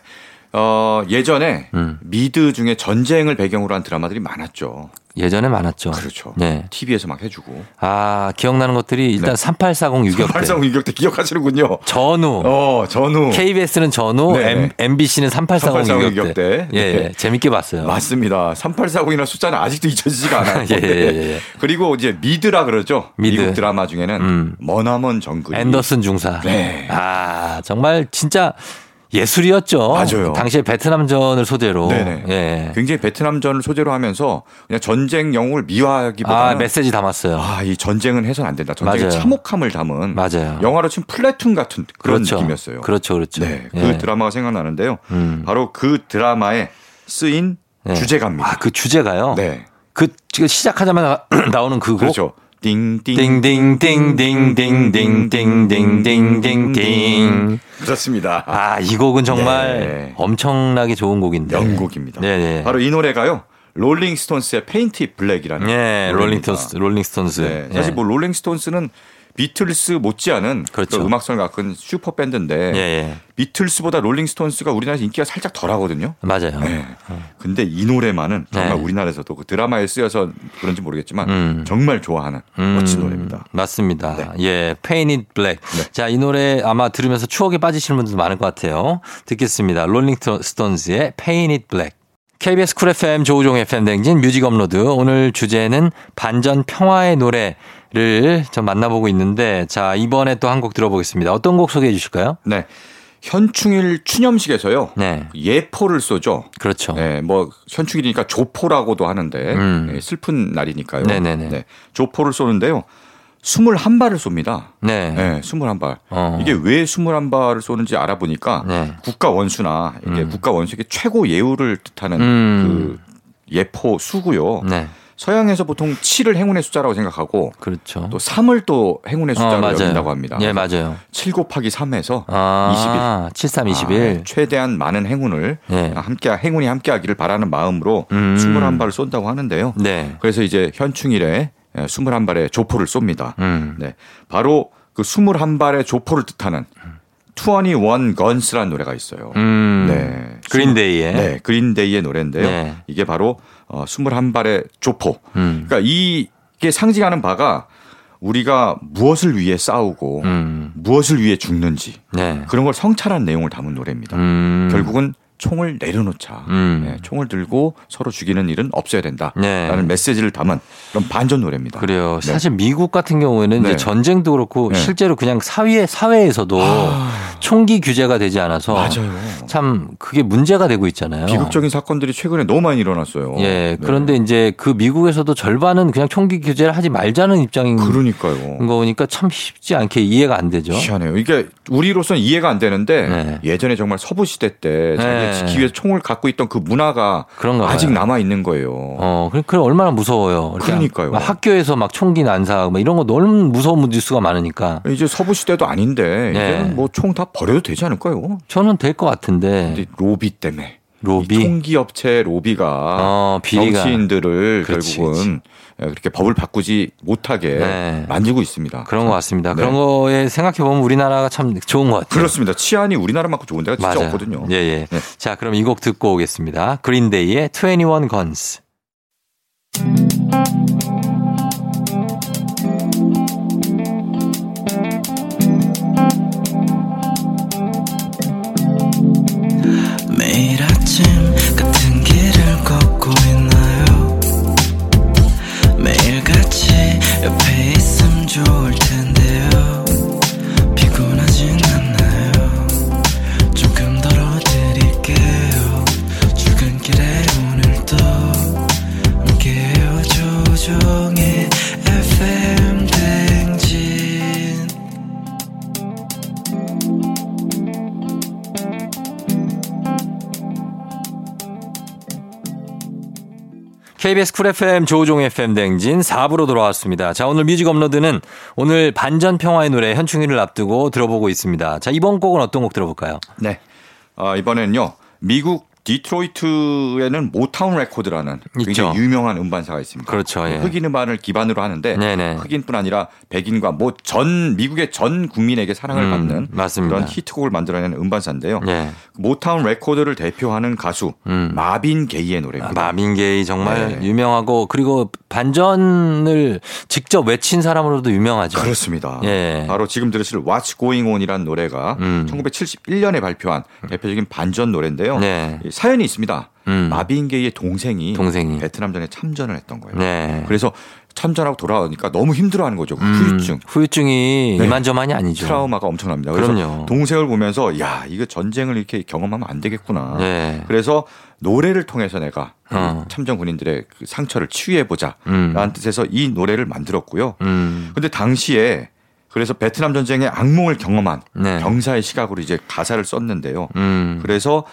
[SPEAKER 4] 어, 예전에
[SPEAKER 1] 음.
[SPEAKER 4] 미드 중에 전쟁을 배경으로 한 드라마들이 많았죠.
[SPEAKER 1] 예전에 많았죠.
[SPEAKER 4] 그렇죠.
[SPEAKER 1] 네.
[SPEAKER 4] TV에서 막 해주고.
[SPEAKER 1] 아, 기억나는 것들이 일단
[SPEAKER 4] 네.
[SPEAKER 1] 3840 유격대.
[SPEAKER 4] 발상 유격대 기억하시는군요.
[SPEAKER 1] 전후.
[SPEAKER 4] 어, 전후.
[SPEAKER 1] KBS는 전후,
[SPEAKER 4] 네.
[SPEAKER 1] M, MBC는 3840
[SPEAKER 4] 3840
[SPEAKER 1] 유격대.
[SPEAKER 4] 유격대.
[SPEAKER 1] 예, 예.
[SPEAKER 4] 네.
[SPEAKER 1] 재밌게 봤어요.
[SPEAKER 4] 맞습니다. 3840이라는 숫자는 아직도 잊혀지지가 않아요.
[SPEAKER 1] 예, 예, 예.
[SPEAKER 4] 그리고 이제 미드라 그러죠.
[SPEAKER 1] 미드.
[SPEAKER 4] 미국 드라마 중에는
[SPEAKER 1] 음.
[SPEAKER 4] 머나먼 정글이.
[SPEAKER 1] 앤더슨 중사.
[SPEAKER 4] 네.
[SPEAKER 1] 아, 정말 진짜 예술이었죠.
[SPEAKER 4] 맞아요.
[SPEAKER 1] 당시에 베트남전을 소재로.
[SPEAKER 4] 네네.
[SPEAKER 1] 예.
[SPEAKER 4] 굉장히 베트남전을 소재로 하면서 그냥 전쟁 영웅을
[SPEAKER 1] 아,
[SPEAKER 4] 미화하기보다는
[SPEAKER 1] 메시지 담았어요.
[SPEAKER 4] 아, 이 전쟁은 해서는 안 된다. 전쟁의
[SPEAKER 1] 맞아요.
[SPEAKER 4] 참혹함을 담은
[SPEAKER 1] 맞아요.
[SPEAKER 4] 영화로 치면 플래툰 같은 그런
[SPEAKER 1] 그렇죠.
[SPEAKER 4] 느낌이었어요.
[SPEAKER 1] 그렇죠, 그렇죠.
[SPEAKER 4] 네, 그
[SPEAKER 1] 예.
[SPEAKER 4] 드라마가 생각나는데요.
[SPEAKER 1] 음.
[SPEAKER 4] 바로 그 드라마에 쓰인
[SPEAKER 1] 예.
[SPEAKER 4] 주제가입니다.
[SPEAKER 1] 아, 그 주제가요?
[SPEAKER 4] 네,
[SPEAKER 1] 그, 지금 시작하자마자 나오는 그 곡.
[SPEAKER 4] 그렇죠. 띵띵
[SPEAKER 1] 띵띵띵띵띵띵띵띵띵띵.
[SPEAKER 4] 그렇습니다.
[SPEAKER 1] 아, 이 곡은 정말
[SPEAKER 4] 네.
[SPEAKER 1] 엄청나게 좋은 곡인데.
[SPEAKER 4] 명곡입니다.
[SPEAKER 1] 네네.
[SPEAKER 4] 바로 이 노래가요. 롤링스톤스의 Paint It Black이라는
[SPEAKER 1] 예. 롤링스톤스, 롤링스톤스.
[SPEAKER 4] 네, 사실
[SPEAKER 1] 예.
[SPEAKER 4] 뭐 롤링스톤스는 비틀스 못지않은
[SPEAKER 1] 그렇죠.
[SPEAKER 4] 그 음악성을 갖춘 슈퍼 밴드인데
[SPEAKER 1] 예, 예.
[SPEAKER 4] 비틀스보다 롤링스톤스가 우리나라에서 인기가 살짝 덜하거든요.
[SPEAKER 1] 맞아요.
[SPEAKER 4] 네. 근데 이 노래만은 정말
[SPEAKER 1] 네.
[SPEAKER 4] 우리나라에서도 그 드라마에 쓰여서 그런지 모르겠지만
[SPEAKER 1] 음.
[SPEAKER 4] 정말 좋아하는 멋진 노래입니다.
[SPEAKER 1] 맞습니다.
[SPEAKER 4] 네.
[SPEAKER 1] 예, Paint It Black.
[SPEAKER 4] 네.
[SPEAKER 1] 자, 이 노래 아마 들으면서 추억에 빠지시는 분들도 많을 것 같아요. 듣겠습니다. 롤링스톤즈의 Paint It Black. KBS 쿨 FM 조우종 FM 댕진 뮤직 업로드. 오늘 주제는 반전 평화의 노래 를좀 만나보고 있는데 자 이번에 또 한 곡 들어보겠습니다. 어떤 곡 소개해 주실까요?
[SPEAKER 4] 네. 현충일 추념식에서요.
[SPEAKER 1] 네,
[SPEAKER 4] 예포를 쏘죠.
[SPEAKER 1] 그렇죠.
[SPEAKER 4] 네, 뭐 현충일이니까 조포라고도 하는데
[SPEAKER 1] 음.
[SPEAKER 4] 네, 슬픈 날이니까요.
[SPEAKER 1] 네네네.
[SPEAKER 4] 네, 조포를 쏘는데요. 21발을 쏩니다.
[SPEAKER 1] 네,
[SPEAKER 4] 네, 21발.
[SPEAKER 1] 어.
[SPEAKER 4] 이게 왜 21발을 쏘는지 알아보니까
[SPEAKER 1] 네.
[SPEAKER 4] 국가 원수나 이게
[SPEAKER 1] 음.
[SPEAKER 4] 국가 원수에게 최고 예우를 뜻하는
[SPEAKER 1] 음.
[SPEAKER 4] 그 예포 수고요.
[SPEAKER 1] 네,
[SPEAKER 4] 서양에서 보통 7을 행운의 숫자라고 생각하고
[SPEAKER 1] 그렇죠.
[SPEAKER 4] 또 3을 또 행운의
[SPEAKER 1] 어,
[SPEAKER 4] 숫자로
[SPEAKER 1] 맞아요.
[SPEAKER 4] 여긴다고 합니다.
[SPEAKER 1] 예, 맞아요.
[SPEAKER 4] 7 곱하기 3에서
[SPEAKER 1] 아, 73, 21.
[SPEAKER 4] 최대한 많은 행운을
[SPEAKER 1] 네.
[SPEAKER 4] 함께 행운이 함께 하기를 바라는 마음으로
[SPEAKER 1] 음.
[SPEAKER 4] 21발을 쏜다고 하는데요.
[SPEAKER 1] 네.
[SPEAKER 4] 그래서 이제 현충일에 21발의 조포를 쏩니다.
[SPEAKER 1] 음.
[SPEAKER 4] 네. 바로 그 21발의 조포를 뜻하는 21 Guns라는 노래가 있어요.
[SPEAKER 1] 음.
[SPEAKER 4] 네.
[SPEAKER 1] 그린데이의.
[SPEAKER 4] 네. 그린데이의 노래인데요.
[SPEAKER 1] 네.
[SPEAKER 4] 이게 바로 어, 21발의 조포.
[SPEAKER 1] 음.
[SPEAKER 4] 그러니까 이게 상징하는 바가 우리가 무엇을 위해 싸우고
[SPEAKER 1] 음.
[SPEAKER 4] 무엇을 위해 죽는지
[SPEAKER 1] 네.
[SPEAKER 4] 그런 걸 성찰한 내용을 담은 노래입니다.
[SPEAKER 1] 음.
[SPEAKER 4] 결국은 총을 내려놓자.
[SPEAKER 1] 음.
[SPEAKER 4] 네, 총을 들고 서로 죽이는 일은 없어야 된다라는
[SPEAKER 1] 네.
[SPEAKER 4] 메시지를 담은 그런 반전 노래입니다.
[SPEAKER 1] 그래요.
[SPEAKER 4] 네.
[SPEAKER 1] 사실 미국 같은 경우에는
[SPEAKER 4] 네.
[SPEAKER 1] 이제 전쟁도 그렇고
[SPEAKER 4] 네.
[SPEAKER 1] 실제로 그냥 사회 사회에서도 총기 규제가 되지 않아서
[SPEAKER 4] 맞아요.
[SPEAKER 1] 참 그게 문제가 되고 있잖아요.
[SPEAKER 4] 비극적인 사건들이 최근에 너무 많이 일어났어요.
[SPEAKER 1] 예.
[SPEAKER 4] 네.
[SPEAKER 1] 그런데 이제 그 미국에서도 절반은 그냥 총기 규제를 하지 말자는 입장인
[SPEAKER 4] 그러니까요.
[SPEAKER 1] 거니까 참 쉽지 않게 이해가 안 되죠.
[SPEAKER 4] 희한해요. 이게 우리로서는 이해가 안 되는데
[SPEAKER 1] 네.
[SPEAKER 4] 예전에 정말 서부 시대 때
[SPEAKER 1] 네.
[SPEAKER 4] 지키기 위해서 총을 갖고 있던 그 문화가
[SPEAKER 1] 그런가
[SPEAKER 4] 아직. 남아 있는 거예요.
[SPEAKER 1] 어, 그래, 그래 얼마나 무서워요.
[SPEAKER 4] 그러니까요.
[SPEAKER 1] 막 학교에서 막 총기 난사하고 막 이런 거 너무 무서운 뉴스가 많으니까
[SPEAKER 4] 이제 서부 시대도 아닌데
[SPEAKER 1] 네.
[SPEAKER 4] 이제는 뭐 총 다 버려도 되지 않을까요?
[SPEAKER 1] 저는 될 것 같은데
[SPEAKER 4] 근데 로비 때문에
[SPEAKER 1] 로비
[SPEAKER 4] 이 총기 업체 로비가
[SPEAKER 1] 어, 비리가
[SPEAKER 4] 정치인들을
[SPEAKER 1] 그렇지,
[SPEAKER 4] 결국은 그렇게 법을 바꾸지 못하게
[SPEAKER 1] 네.
[SPEAKER 4] 만들고 있습니다.
[SPEAKER 1] 그런 것 같습니다.
[SPEAKER 4] 네.
[SPEAKER 1] 그런 거에 생각해 보면 우리나라가 참 좋은 것 같아요.
[SPEAKER 4] 그렇습니다. 치안이 우리나라만큼 좋은 데가 진짜
[SPEAKER 1] 맞아요.
[SPEAKER 4] 없거든요.
[SPEAKER 1] 예, 예.
[SPEAKER 4] 네.
[SPEAKER 1] 자, 그럼 이 곡 듣고 오겠습니다. 그린데이의 21 Guns.
[SPEAKER 5] 매
[SPEAKER 1] KBS 쿨 FM 조우종 FM 댕진 4부로 돌아왔습니다. 자, 오늘 뮤직 업로드는 오늘 반전 평화의 노래 현충일을 앞두고 들어보고 있습니다. 자, 이번 곡은 어떤 곡 들어볼까요?
[SPEAKER 4] 네. 아, 이번에는요. 미국 디트로이트에는 모타운 레코드라는 굉장히
[SPEAKER 1] 있죠.
[SPEAKER 4] 유명한 음반사가 있습니다.
[SPEAKER 1] 그렇죠, 예.
[SPEAKER 4] 흑인 음반을 기반으로 하는데
[SPEAKER 1] 네네.
[SPEAKER 4] 흑인뿐 아니라 백인과 뭐 전 미국의 전 국민에게 사랑을
[SPEAKER 1] 음,
[SPEAKER 4] 받는
[SPEAKER 1] 맞습니다.
[SPEAKER 4] 그런 히트곡을 만들어내는 음반사인데요.
[SPEAKER 1] 예.
[SPEAKER 4] 모타운 레코드를 대표하는 가수
[SPEAKER 1] 음.
[SPEAKER 4] 마빈 게이의
[SPEAKER 1] 아,
[SPEAKER 4] 노래입니다.
[SPEAKER 1] 마빈 게이 정말
[SPEAKER 4] 네.
[SPEAKER 1] 유명하고 그리고 반전을 직접 외친 사람으로도 유명하죠.
[SPEAKER 4] 그렇습니다.
[SPEAKER 1] 예.
[SPEAKER 4] 바로 지금 들으실 What's Going On이라는 노래가
[SPEAKER 1] 음.
[SPEAKER 4] 1971년에 발표한 대표적인 반전 노래인데요.
[SPEAKER 1] 네.
[SPEAKER 4] 이 사연이 있습니다.
[SPEAKER 1] 음.
[SPEAKER 4] 마빈 게이의 동생이,
[SPEAKER 1] 동생이.
[SPEAKER 4] 베트남전에 참전을 했던 거예요.
[SPEAKER 1] 네.
[SPEAKER 4] 그래서 참전하고 돌아오니까 너무 힘들어하는 거죠. 그
[SPEAKER 1] 음,
[SPEAKER 4] 후유증.
[SPEAKER 1] 후유증이
[SPEAKER 4] 네.
[SPEAKER 1] 이만저만이 아니죠.
[SPEAKER 4] 트라우마가 엄청납니다. 그래서
[SPEAKER 1] 그럼요.
[SPEAKER 4] 동생을 보면서 야 이거 전쟁을 이렇게 경험하면 안 되겠구나.
[SPEAKER 1] 네.
[SPEAKER 4] 그래서 노래를 통해서 내가 그
[SPEAKER 1] 어.
[SPEAKER 4] 참전 군인들의 그 상처를 치유해 보자라는
[SPEAKER 1] 음.
[SPEAKER 4] 뜻에서 이 노래를 만들었고요.
[SPEAKER 1] 음.
[SPEAKER 4] 근데 당시에 그래서 베트남 전쟁의 악몽을 경험한
[SPEAKER 1] 네.
[SPEAKER 4] 병사의 시각으로 이제 가사를 썼는데요.
[SPEAKER 1] 음.
[SPEAKER 4] 그래서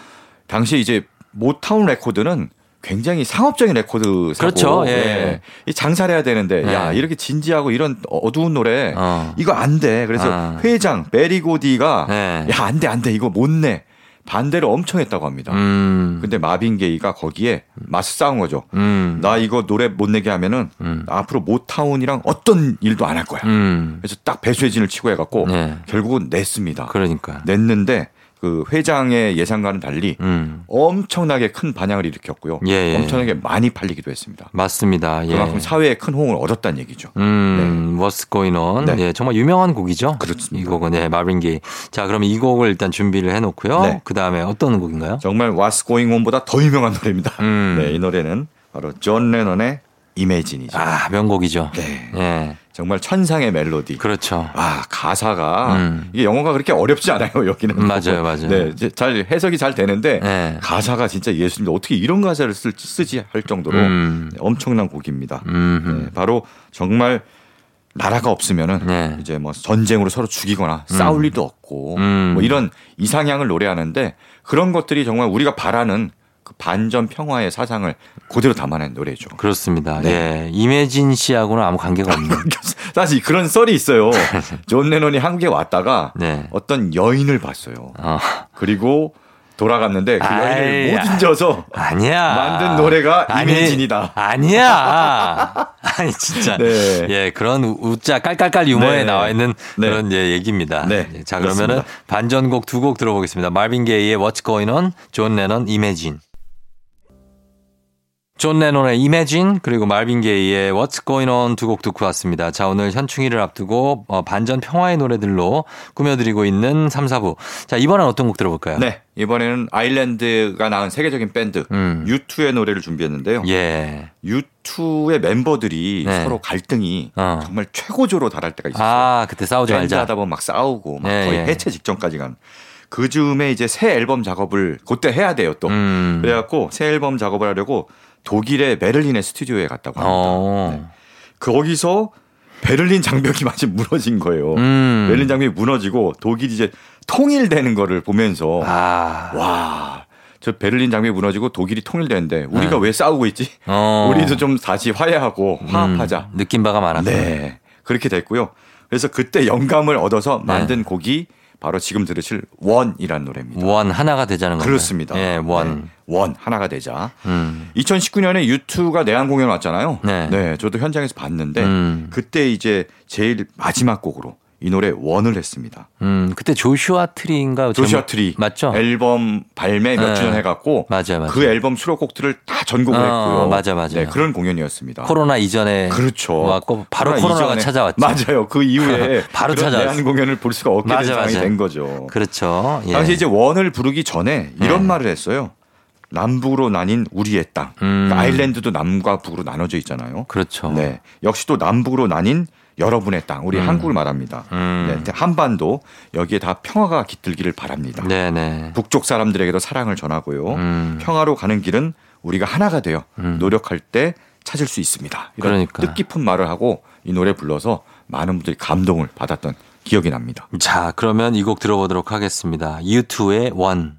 [SPEAKER 4] 당시 이제 모타운 레코드는 굉장히 상업적인 레코드 사고
[SPEAKER 1] 그렇죠. 예.
[SPEAKER 4] 이 장사를 해야 되는데
[SPEAKER 1] 네.
[SPEAKER 4] 야 이렇게 진지하고 이런 어두운 노래
[SPEAKER 1] 어.
[SPEAKER 4] 이거 안 돼. 그래서
[SPEAKER 1] 아.
[SPEAKER 4] 회장 베리 고디가
[SPEAKER 1] 네.
[SPEAKER 4] 야 안 돼 안 돼 이거 못 내. 반대를 엄청 했다고 합니다.
[SPEAKER 1] 음.
[SPEAKER 4] 근데 마빈 게이가 거기에 맞서 싸운 거죠.
[SPEAKER 1] 음.
[SPEAKER 4] 나 이거 노래 못 내게 하면은
[SPEAKER 1] 음.
[SPEAKER 4] 앞으로 모타운이랑 어떤 일도 안 할 거야.
[SPEAKER 1] 음.
[SPEAKER 4] 그래서 딱 배수의 진을 치고 해갖고
[SPEAKER 1] 네.
[SPEAKER 4] 결국은 냈습니다.
[SPEAKER 1] 그러니까.
[SPEAKER 4] 냈는데 그 회장의 예상과는 달리
[SPEAKER 1] 음.
[SPEAKER 4] 엄청나게 큰 반향을 일으켰고요.
[SPEAKER 1] 예, 예.
[SPEAKER 4] 엄청나게 많이 팔리기도 했습니다.
[SPEAKER 1] 맞습니다. 예.
[SPEAKER 4] 그만큼 사회에 큰 호응을 얻었다는 얘기죠.
[SPEAKER 1] 음, What's Going On.
[SPEAKER 4] 네.
[SPEAKER 1] 예, 정말 유명한 곡이죠.
[SPEAKER 4] 그렇습니다.
[SPEAKER 1] 이 곡은 예, 마빈 게이. 자, 그럼 이 곡을 일단 준비를 해놓고요.
[SPEAKER 4] 네.
[SPEAKER 1] 그 다음에 어떤 곡인가요?
[SPEAKER 4] 정말 What's Going On보다 더 유명한 노래입니다.
[SPEAKER 1] 음.
[SPEAKER 4] 네, 이 노래는 바로 존 레넌의 Imagine이죠.
[SPEAKER 1] 아, 명곡이죠.
[SPEAKER 4] 네.
[SPEAKER 1] 예.
[SPEAKER 4] 정말 천상의 멜로디.
[SPEAKER 1] 그렇죠.
[SPEAKER 4] 아 가사가
[SPEAKER 1] 음.
[SPEAKER 4] 이게 영어가 그렇게 어렵지 않아요 여기는.
[SPEAKER 1] 맞아요, 맞아요.
[SPEAKER 4] 네, 잘 해석이 잘 되는데
[SPEAKER 1] 네.
[SPEAKER 4] 가사가 진짜 예수님 어떻게 이런 가사를 쓸, 쓰지 할 정도로
[SPEAKER 1] 음.
[SPEAKER 4] 네, 엄청난 곡입니다.
[SPEAKER 1] 음.
[SPEAKER 4] 네, 바로 정말 나라가 없으면은
[SPEAKER 1] 네.
[SPEAKER 4] 이제 뭐 전쟁으로 서로 죽이거나 싸울 일도 없고
[SPEAKER 1] 음.
[SPEAKER 4] 뭐 이런 이상향을 노래하는데 그런 것들이 정말 우리가 바라는 그 반전 평화의 사상을 그대로 담아낸 노래죠.
[SPEAKER 1] 그렇습니다.
[SPEAKER 4] 네.
[SPEAKER 1] 예. 임혜진 씨하고는 아무 관계가 없는.
[SPEAKER 4] 사실 그런 썰이 있어요. 존 레논이 한국에 왔다가
[SPEAKER 1] 네.
[SPEAKER 4] 어떤 여인을 봤어요.
[SPEAKER 1] 어.
[SPEAKER 4] 그리고 돌아갔는데 그 여인을 못 잊어서
[SPEAKER 1] 아니야.
[SPEAKER 4] 만든 노래가
[SPEAKER 1] 아니,
[SPEAKER 4] 임혜진이다.
[SPEAKER 1] 아니 야. 아니 진짜.
[SPEAKER 4] 네.
[SPEAKER 1] 예, 그런 우- 우짜 깔깔깔 유머에
[SPEAKER 4] 네.
[SPEAKER 1] 나와 있는
[SPEAKER 4] 네.
[SPEAKER 1] 그런 예, 얘기입니다.
[SPEAKER 4] 네,
[SPEAKER 1] 예, 자, 그러면은
[SPEAKER 4] 그렇습니다.
[SPEAKER 1] 반전곡 두 곡 들어보겠습니다. 말빈 게이의 What's Going On, 존 레넌 Imagine. 존 레논의 Imagine 그리고 말빈 게이의 What's Going On 두 곡 듣고 왔습니다. 자 오늘 현충일을 앞두고 어, 반전 평화의 노래들로 꾸며드리고 있는 3, 4부. 자 이번엔 어떤 곡 들어볼까요?
[SPEAKER 4] 네. 이번에는 아일랜드가 낳은 세계적인 밴드
[SPEAKER 1] 음.
[SPEAKER 4] U2의 노래를 준비했는데요.
[SPEAKER 1] 예.
[SPEAKER 4] U2의 멤버들이
[SPEAKER 1] 네.
[SPEAKER 4] 서로 갈등이
[SPEAKER 1] 어.
[SPEAKER 4] 정말 최고조로 달할 때가 있었어요.
[SPEAKER 1] 아 그때 싸우지 말자.
[SPEAKER 4] 하다 보면 막 싸우고 막
[SPEAKER 1] 예,
[SPEAKER 4] 거의
[SPEAKER 1] 예.
[SPEAKER 4] 해체 직전까지 간. 그 즈음에 이제 새 앨범 작업을 그때 해야 돼요 또.
[SPEAKER 1] 음.
[SPEAKER 4] 그래갖고 새 앨범 작업을 하려고 독일의 베를린의 스튜디오에 갔다고 합니다.
[SPEAKER 1] 어.
[SPEAKER 4] 네. 거기서 베를린 장벽이 마치 무너진 거예요.
[SPEAKER 1] 음.
[SPEAKER 4] 베를린 장벽이 무너지고 독일이 이제 통일되는 거를 보면서
[SPEAKER 1] 아.
[SPEAKER 4] 와, 저 베를린 장벽이 무너지고 독일이 통일되는데 우리가
[SPEAKER 1] 네.
[SPEAKER 4] 왜 싸우고 있지?
[SPEAKER 1] 어.
[SPEAKER 4] 우리도 좀 다시 화해하고 화합하자.
[SPEAKER 1] 음, 느낀 바가 많았다.
[SPEAKER 4] 네. 그렇게 됐고요. 그래서 그때 영감을 얻어서 만든 곡이 바로 지금 들으실 One이란 노래입니다.
[SPEAKER 1] One 하나가 되자는 거죠.
[SPEAKER 4] 그렇습니다.
[SPEAKER 1] 예, One.
[SPEAKER 4] 네. One 하나가 되자.
[SPEAKER 1] 음.
[SPEAKER 4] 2019년에 U2가 내한 공연 왔잖아요.
[SPEAKER 1] 네.
[SPEAKER 4] 저도 현장에서 봤는데
[SPEAKER 1] 음.
[SPEAKER 4] 그때 이제 제일 마지막 곡으로 이 노래 One을 했습니다.
[SPEAKER 1] 음, 그때 Joshua Tree인가? 제목-
[SPEAKER 4] 트리
[SPEAKER 1] 맞죠?
[SPEAKER 4] 앨범 발매 몇
[SPEAKER 1] 네.
[SPEAKER 4] 주년 해갖고
[SPEAKER 1] 맞아요, 맞아요.
[SPEAKER 4] 그 앨범 수록곡들을 다 전곡을
[SPEAKER 1] 어,
[SPEAKER 4] 했고요.
[SPEAKER 1] 맞아, 맞아요.
[SPEAKER 4] 네, 그런 공연이었습니다.
[SPEAKER 1] 코로나 이전에
[SPEAKER 4] 그렇죠.
[SPEAKER 1] 왔고 바로
[SPEAKER 4] 코로나
[SPEAKER 1] 코로나가
[SPEAKER 4] 이전에-
[SPEAKER 1] 찾아왔죠.
[SPEAKER 4] 맞아요. 그 이후에
[SPEAKER 1] 바로.
[SPEAKER 4] 내한 공연을 볼 수가 없게
[SPEAKER 1] 맞아,
[SPEAKER 4] 된 상황이
[SPEAKER 1] 맞아.
[SPEAKER 4] 된 거죠.
[SPEAKER 1] 그렇죠. 예.
[SPEAKER 4] 당시 이제 One을 부르기 전에 이런
[SPEAKER 1] 네.
[SPEAKER 4] 말을 했어요. 남북으로 나뉜 우리의 땅.
[SPEAKER 1] 음.
[SPEAKER 4] 그러니까 아일랜드도 남과 북으로 나눠져 있잖아요.
[SPEAKER 1] 그렇죠.
[SPEAKER 4] 네. 역시 또 남북으로 나뉜 여러분의 땅. 우리
[SPEAKER 1] 음.
[SPEAKER 4] 한국을 말합니다.
[SPEAKER 1] 음.
[SPEAKER 4] 네. 한반도 여기에 다 평화가 깃들기를 바랍니다.
[SPEAKER 1] 네, 네.
[SPEAKER 4] 북쪽 사람들에게도 사랑을 전하고요.
[SPEAKER 1] 음.
[SPEAKER 4] 평화로 가는 길은 우리가 하나가 되어
[SPEAKER 1] 음.
[SPEAKER 4] 노력할 때 찾을 수 있습니다. 이런
[SPEAKER 1] 그러니까.
[SPEAKER 4] 뜻깊은 말을 하고 이 노래 불러서 많은 분들이 감동을 받았던 기억이 납니다.
[SPEAKER 1] 자, 그러면 이 곡 들어보도록 하겠습니다. U2의 One.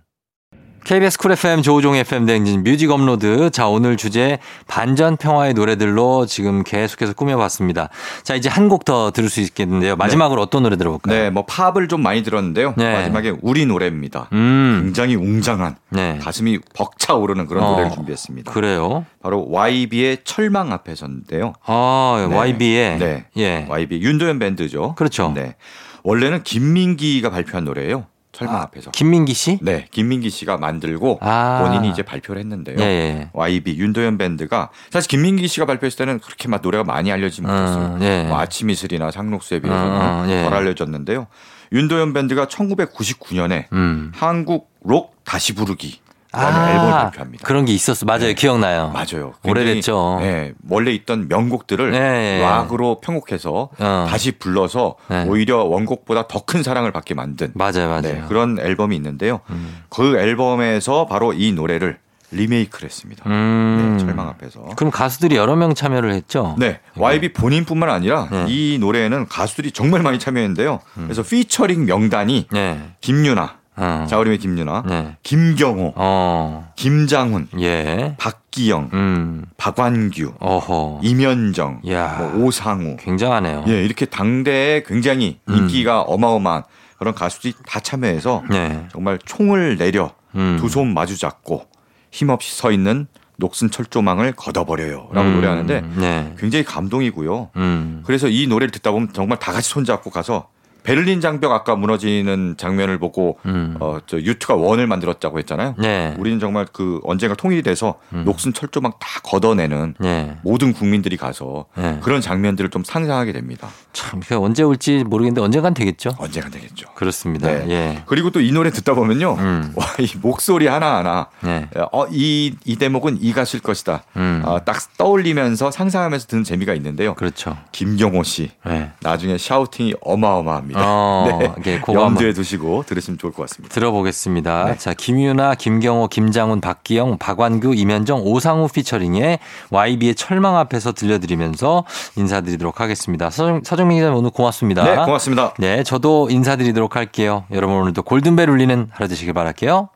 [SPEAKER 1] KBS 쿨 FM 조우종 FM 대행진 뮤직 업로드. 자, 오늘 주제 반전 평화의 노래들로 지금 계속해서 꾸며봤습니다. 자, 이제 한 곡 더 들을 수 있겠는데요. 마지막으로 어떤 노래 들어볼까요?
[SPEAKER 4] 네, 뭐 팝을 좀 많이 들었는데요.
[SPEAKER 1] 네.
[SPEAKER 4] 마지막에 우리 노래입니다.
[SPEAKER 1] 음.
[SPEAKER 4] 굉장히 웅장한
[SPEAKER 1] 네.
[SPEAKER 4] 가슴이 벅차오르는 그런
[SPEAKER 1] 어,
[SPEAKER 4] 노래를 준비했습니다.
[SPEAKER 1] 그래요.
[SPEAKER 4] 바로 YB의 철망 앞에서인데요.
[SPEAKER 1] 아,
[SPEAKER 4] 네.
[SPEAKER 1] YB의.
[SPEAKER 4] 네.
[SPEAKER 1] 예.
[SPEAKER 4] YB 윤도현 밴드죠.
[SPEAKER 1] 그렇죠.
[SPEAKER 4] 네. 원래는 김민기가 발표한 노래예요. 철망
[SPEAKER 1] 아,
[SPEAKER 4] 앞에서.
[SPEAKER 1] 김민기 씨?
[SPEAKER 4] 네, 김민기 씨가 만들고
[SPEAKER 1] 아.
[SPEAKER 4] 본인이 이제 발표를 했는데요.
[SPEAKER 1] 예, 예.
[SPEAKER 4] YB 윤도현 밴드가 사실 김민기 씨가 발표했을 때는 그렇게 막 노래가 많이 알려지지 못했어요.
[SPEAKER 1] 어, 예.
[SPEAKER 4] 뭐 아침 이슬이나 상록수에 비해서는
[SPEAKER 1] 어, 어, 예.
[SPEAKER 4] 덜 알려졌는데요. 윤도현 밴드가 1999년에
[SPEAKER 1] 음.
[SPEAKER 4] 한국 록 다시 부르기 라는 앨범을 발표합니다.
[SPEAKER 1] 그런 게 있었어. 맞아요.
[SPEAKER 4] 네.
[SPEAKER 1] 기억나요.
[SPEAKER 4] 맞아요.
[SPEAKER 1] 오래됐죠.
[SPEAKER 4] 네, 원래 있던 명곡들을
[SPEAKER 1] 네, 네.
[SPEAKER 4] 락으로 편곡해서
[SPEAKER 1] 어.
[SPEAKER 4] 다시 불러서
[SPEAKER 1] 네.
[SPEAKER 4] 오히려 원곡보다 더 큰 사랑을 받게 만든
[SPEAKER 1] 맞아요, 맞아요.
[SPEAKER 4] 네, 그런 앨범이 있는데요.
[SPEAKER 1] 음.
[SPEAKER 4] 그 앨범에서 바로 이 노래를 리메이크를 했습니다.
[SPEAKER 1] 음.
[SPEAKER 4] 네, 철망 앞에서.
[SPEAKER 1] 그럼 가수들이 여러 명 참여를 했죠?
[SPEAKER 4] 네, YB 본인뿐만 아니라
[SPEAKER 1] 네. 음.
[SPEAKER 4] 이 노래에는 가수들이 정말 많이 참여했는데요. 그래서 피처링 명단이
[SPEAKER 1] 네.
[SPEAKER 4] 김유나,
[SPEAKER 1] 어.
[SPEAKER 4] 자우림의 김유나,
[SPEAKER 1] 네.
[SPEAKER 4] 김경호,
[SPEAKER 1] 어.
[SPEAKER 4] 김장훈,
[SPEAKER 1] 예.
[SPEAKER 4] 박기영,
[SPEAKER 1] 음.
[SPEAKER 4] 박완규,
[SPEAKER 1] 어허.
[SPEAKER 4] 이면정,
[SPEAKER 1] 야.
[SPEAKER 4] 뭐 오상우,
[SPEAKER 1] 굉장하네요.
[SPEAKER 4] 예, 이렇게 당대에 굉장히
[SPEAKER 1] 음.
[SPEAKER 4] 인기가 어마어마한 그런 가수들이 다 참여해서
[SPEAKER 1] 네.
[SPEAKER 4] 정말 총을 내려
[SPEAKER 1] 음.
[SPEAKER 4] 두손 마주 잡고 힘없이 서 있는 녹슨 철조망을 걷어버려요. 라고
[SPEAKER 1] 음.
[SPEAKER 4] 노래하는데
[SPEAKER 1] 네.
[SPEAKER 4] 굉장히 감동이고요.
[SPEAKER 1] 음.
[SPEAKER 4] 그래서 이 노래를 듣다 보면 정말 다 같이 손잡고 가서 베를린 장벽 아까 무너지는 장면을 보고
[SPEAKER 1] 음.
[SPEAKER 4] 어, 저 유투가 원을 만들었다고 했잖아요.
[SPEAKER 1] 네.
[SPEAKER 4] 우리는 정말 그 언젠가 통일이 돼서
[SPEAKER 1] 음.
[SPEAKER 4] 녹슨 철조망 다 걷어내는
[SPEAKER 1] 네.
[SPEAKER 4] 모든 국민들이 가서
[SPEAKER 1] 네.
[SPEAKER 4] 그런 장면들을 좀 상상하게 됩니다.
[SPEAKER 1] 참, 그 언제 올지 모르겠는데 언젠간 되겠죠.
[SPEAKER 4] 언젠가 되겠죠.
[SPEAKER 1] 그렇습니다.
[SPEAKER 4] 네.
[SPEAKER 1] 예.
[SPEAKER 4] 그리고 또 이 노래 듣다 보면요.
[SPEAKER 1] 음.
[SPEAKER 4] 와, 이 목소리 하나하나
[SPEAKER 1] 네.
[SPEAKER 4] 어, 이, 이 대목은 이 가수일 것이다.
[SPEAKER 1] 음.
[SPEAKER 4] 어, 딱 떠올리면서 상상하면서 듣는 재미가 있는데요.
[SPEAKER 1] 그렇죠.
[SPEAKER 4] 김경호 씨.
[SPEAKER 1] 네.
[SPEAKER 4] 나중에 샤우팅이 어마어마합니다.
[SPEAKER 1] 어, 이게 그거
[SPEAKER 4] 염두에 두시고 들으시면 좋을 것 같습니다.
[SPEAKER 1] 들어보겠습니다.
[SPEAKER 4] 네.
[SPEAKER 1] 자, 김유나, 김경호, 김장훈, 박기영, 박완규, 임현정, 오상우 피처링의 YB의 철망 앞에서 들려드리면서 인사드리도록 하겠습니다. 서정, 서정민 기자님 오늘 고맙습니다.
[SPEAKER 4] 네, 고맙습니다.
[SPEAKER 1] 네, 저도 인사드리도록 할게요. 여러분 오늘도 골든벨 울리는 하루 되시길 바랄게요.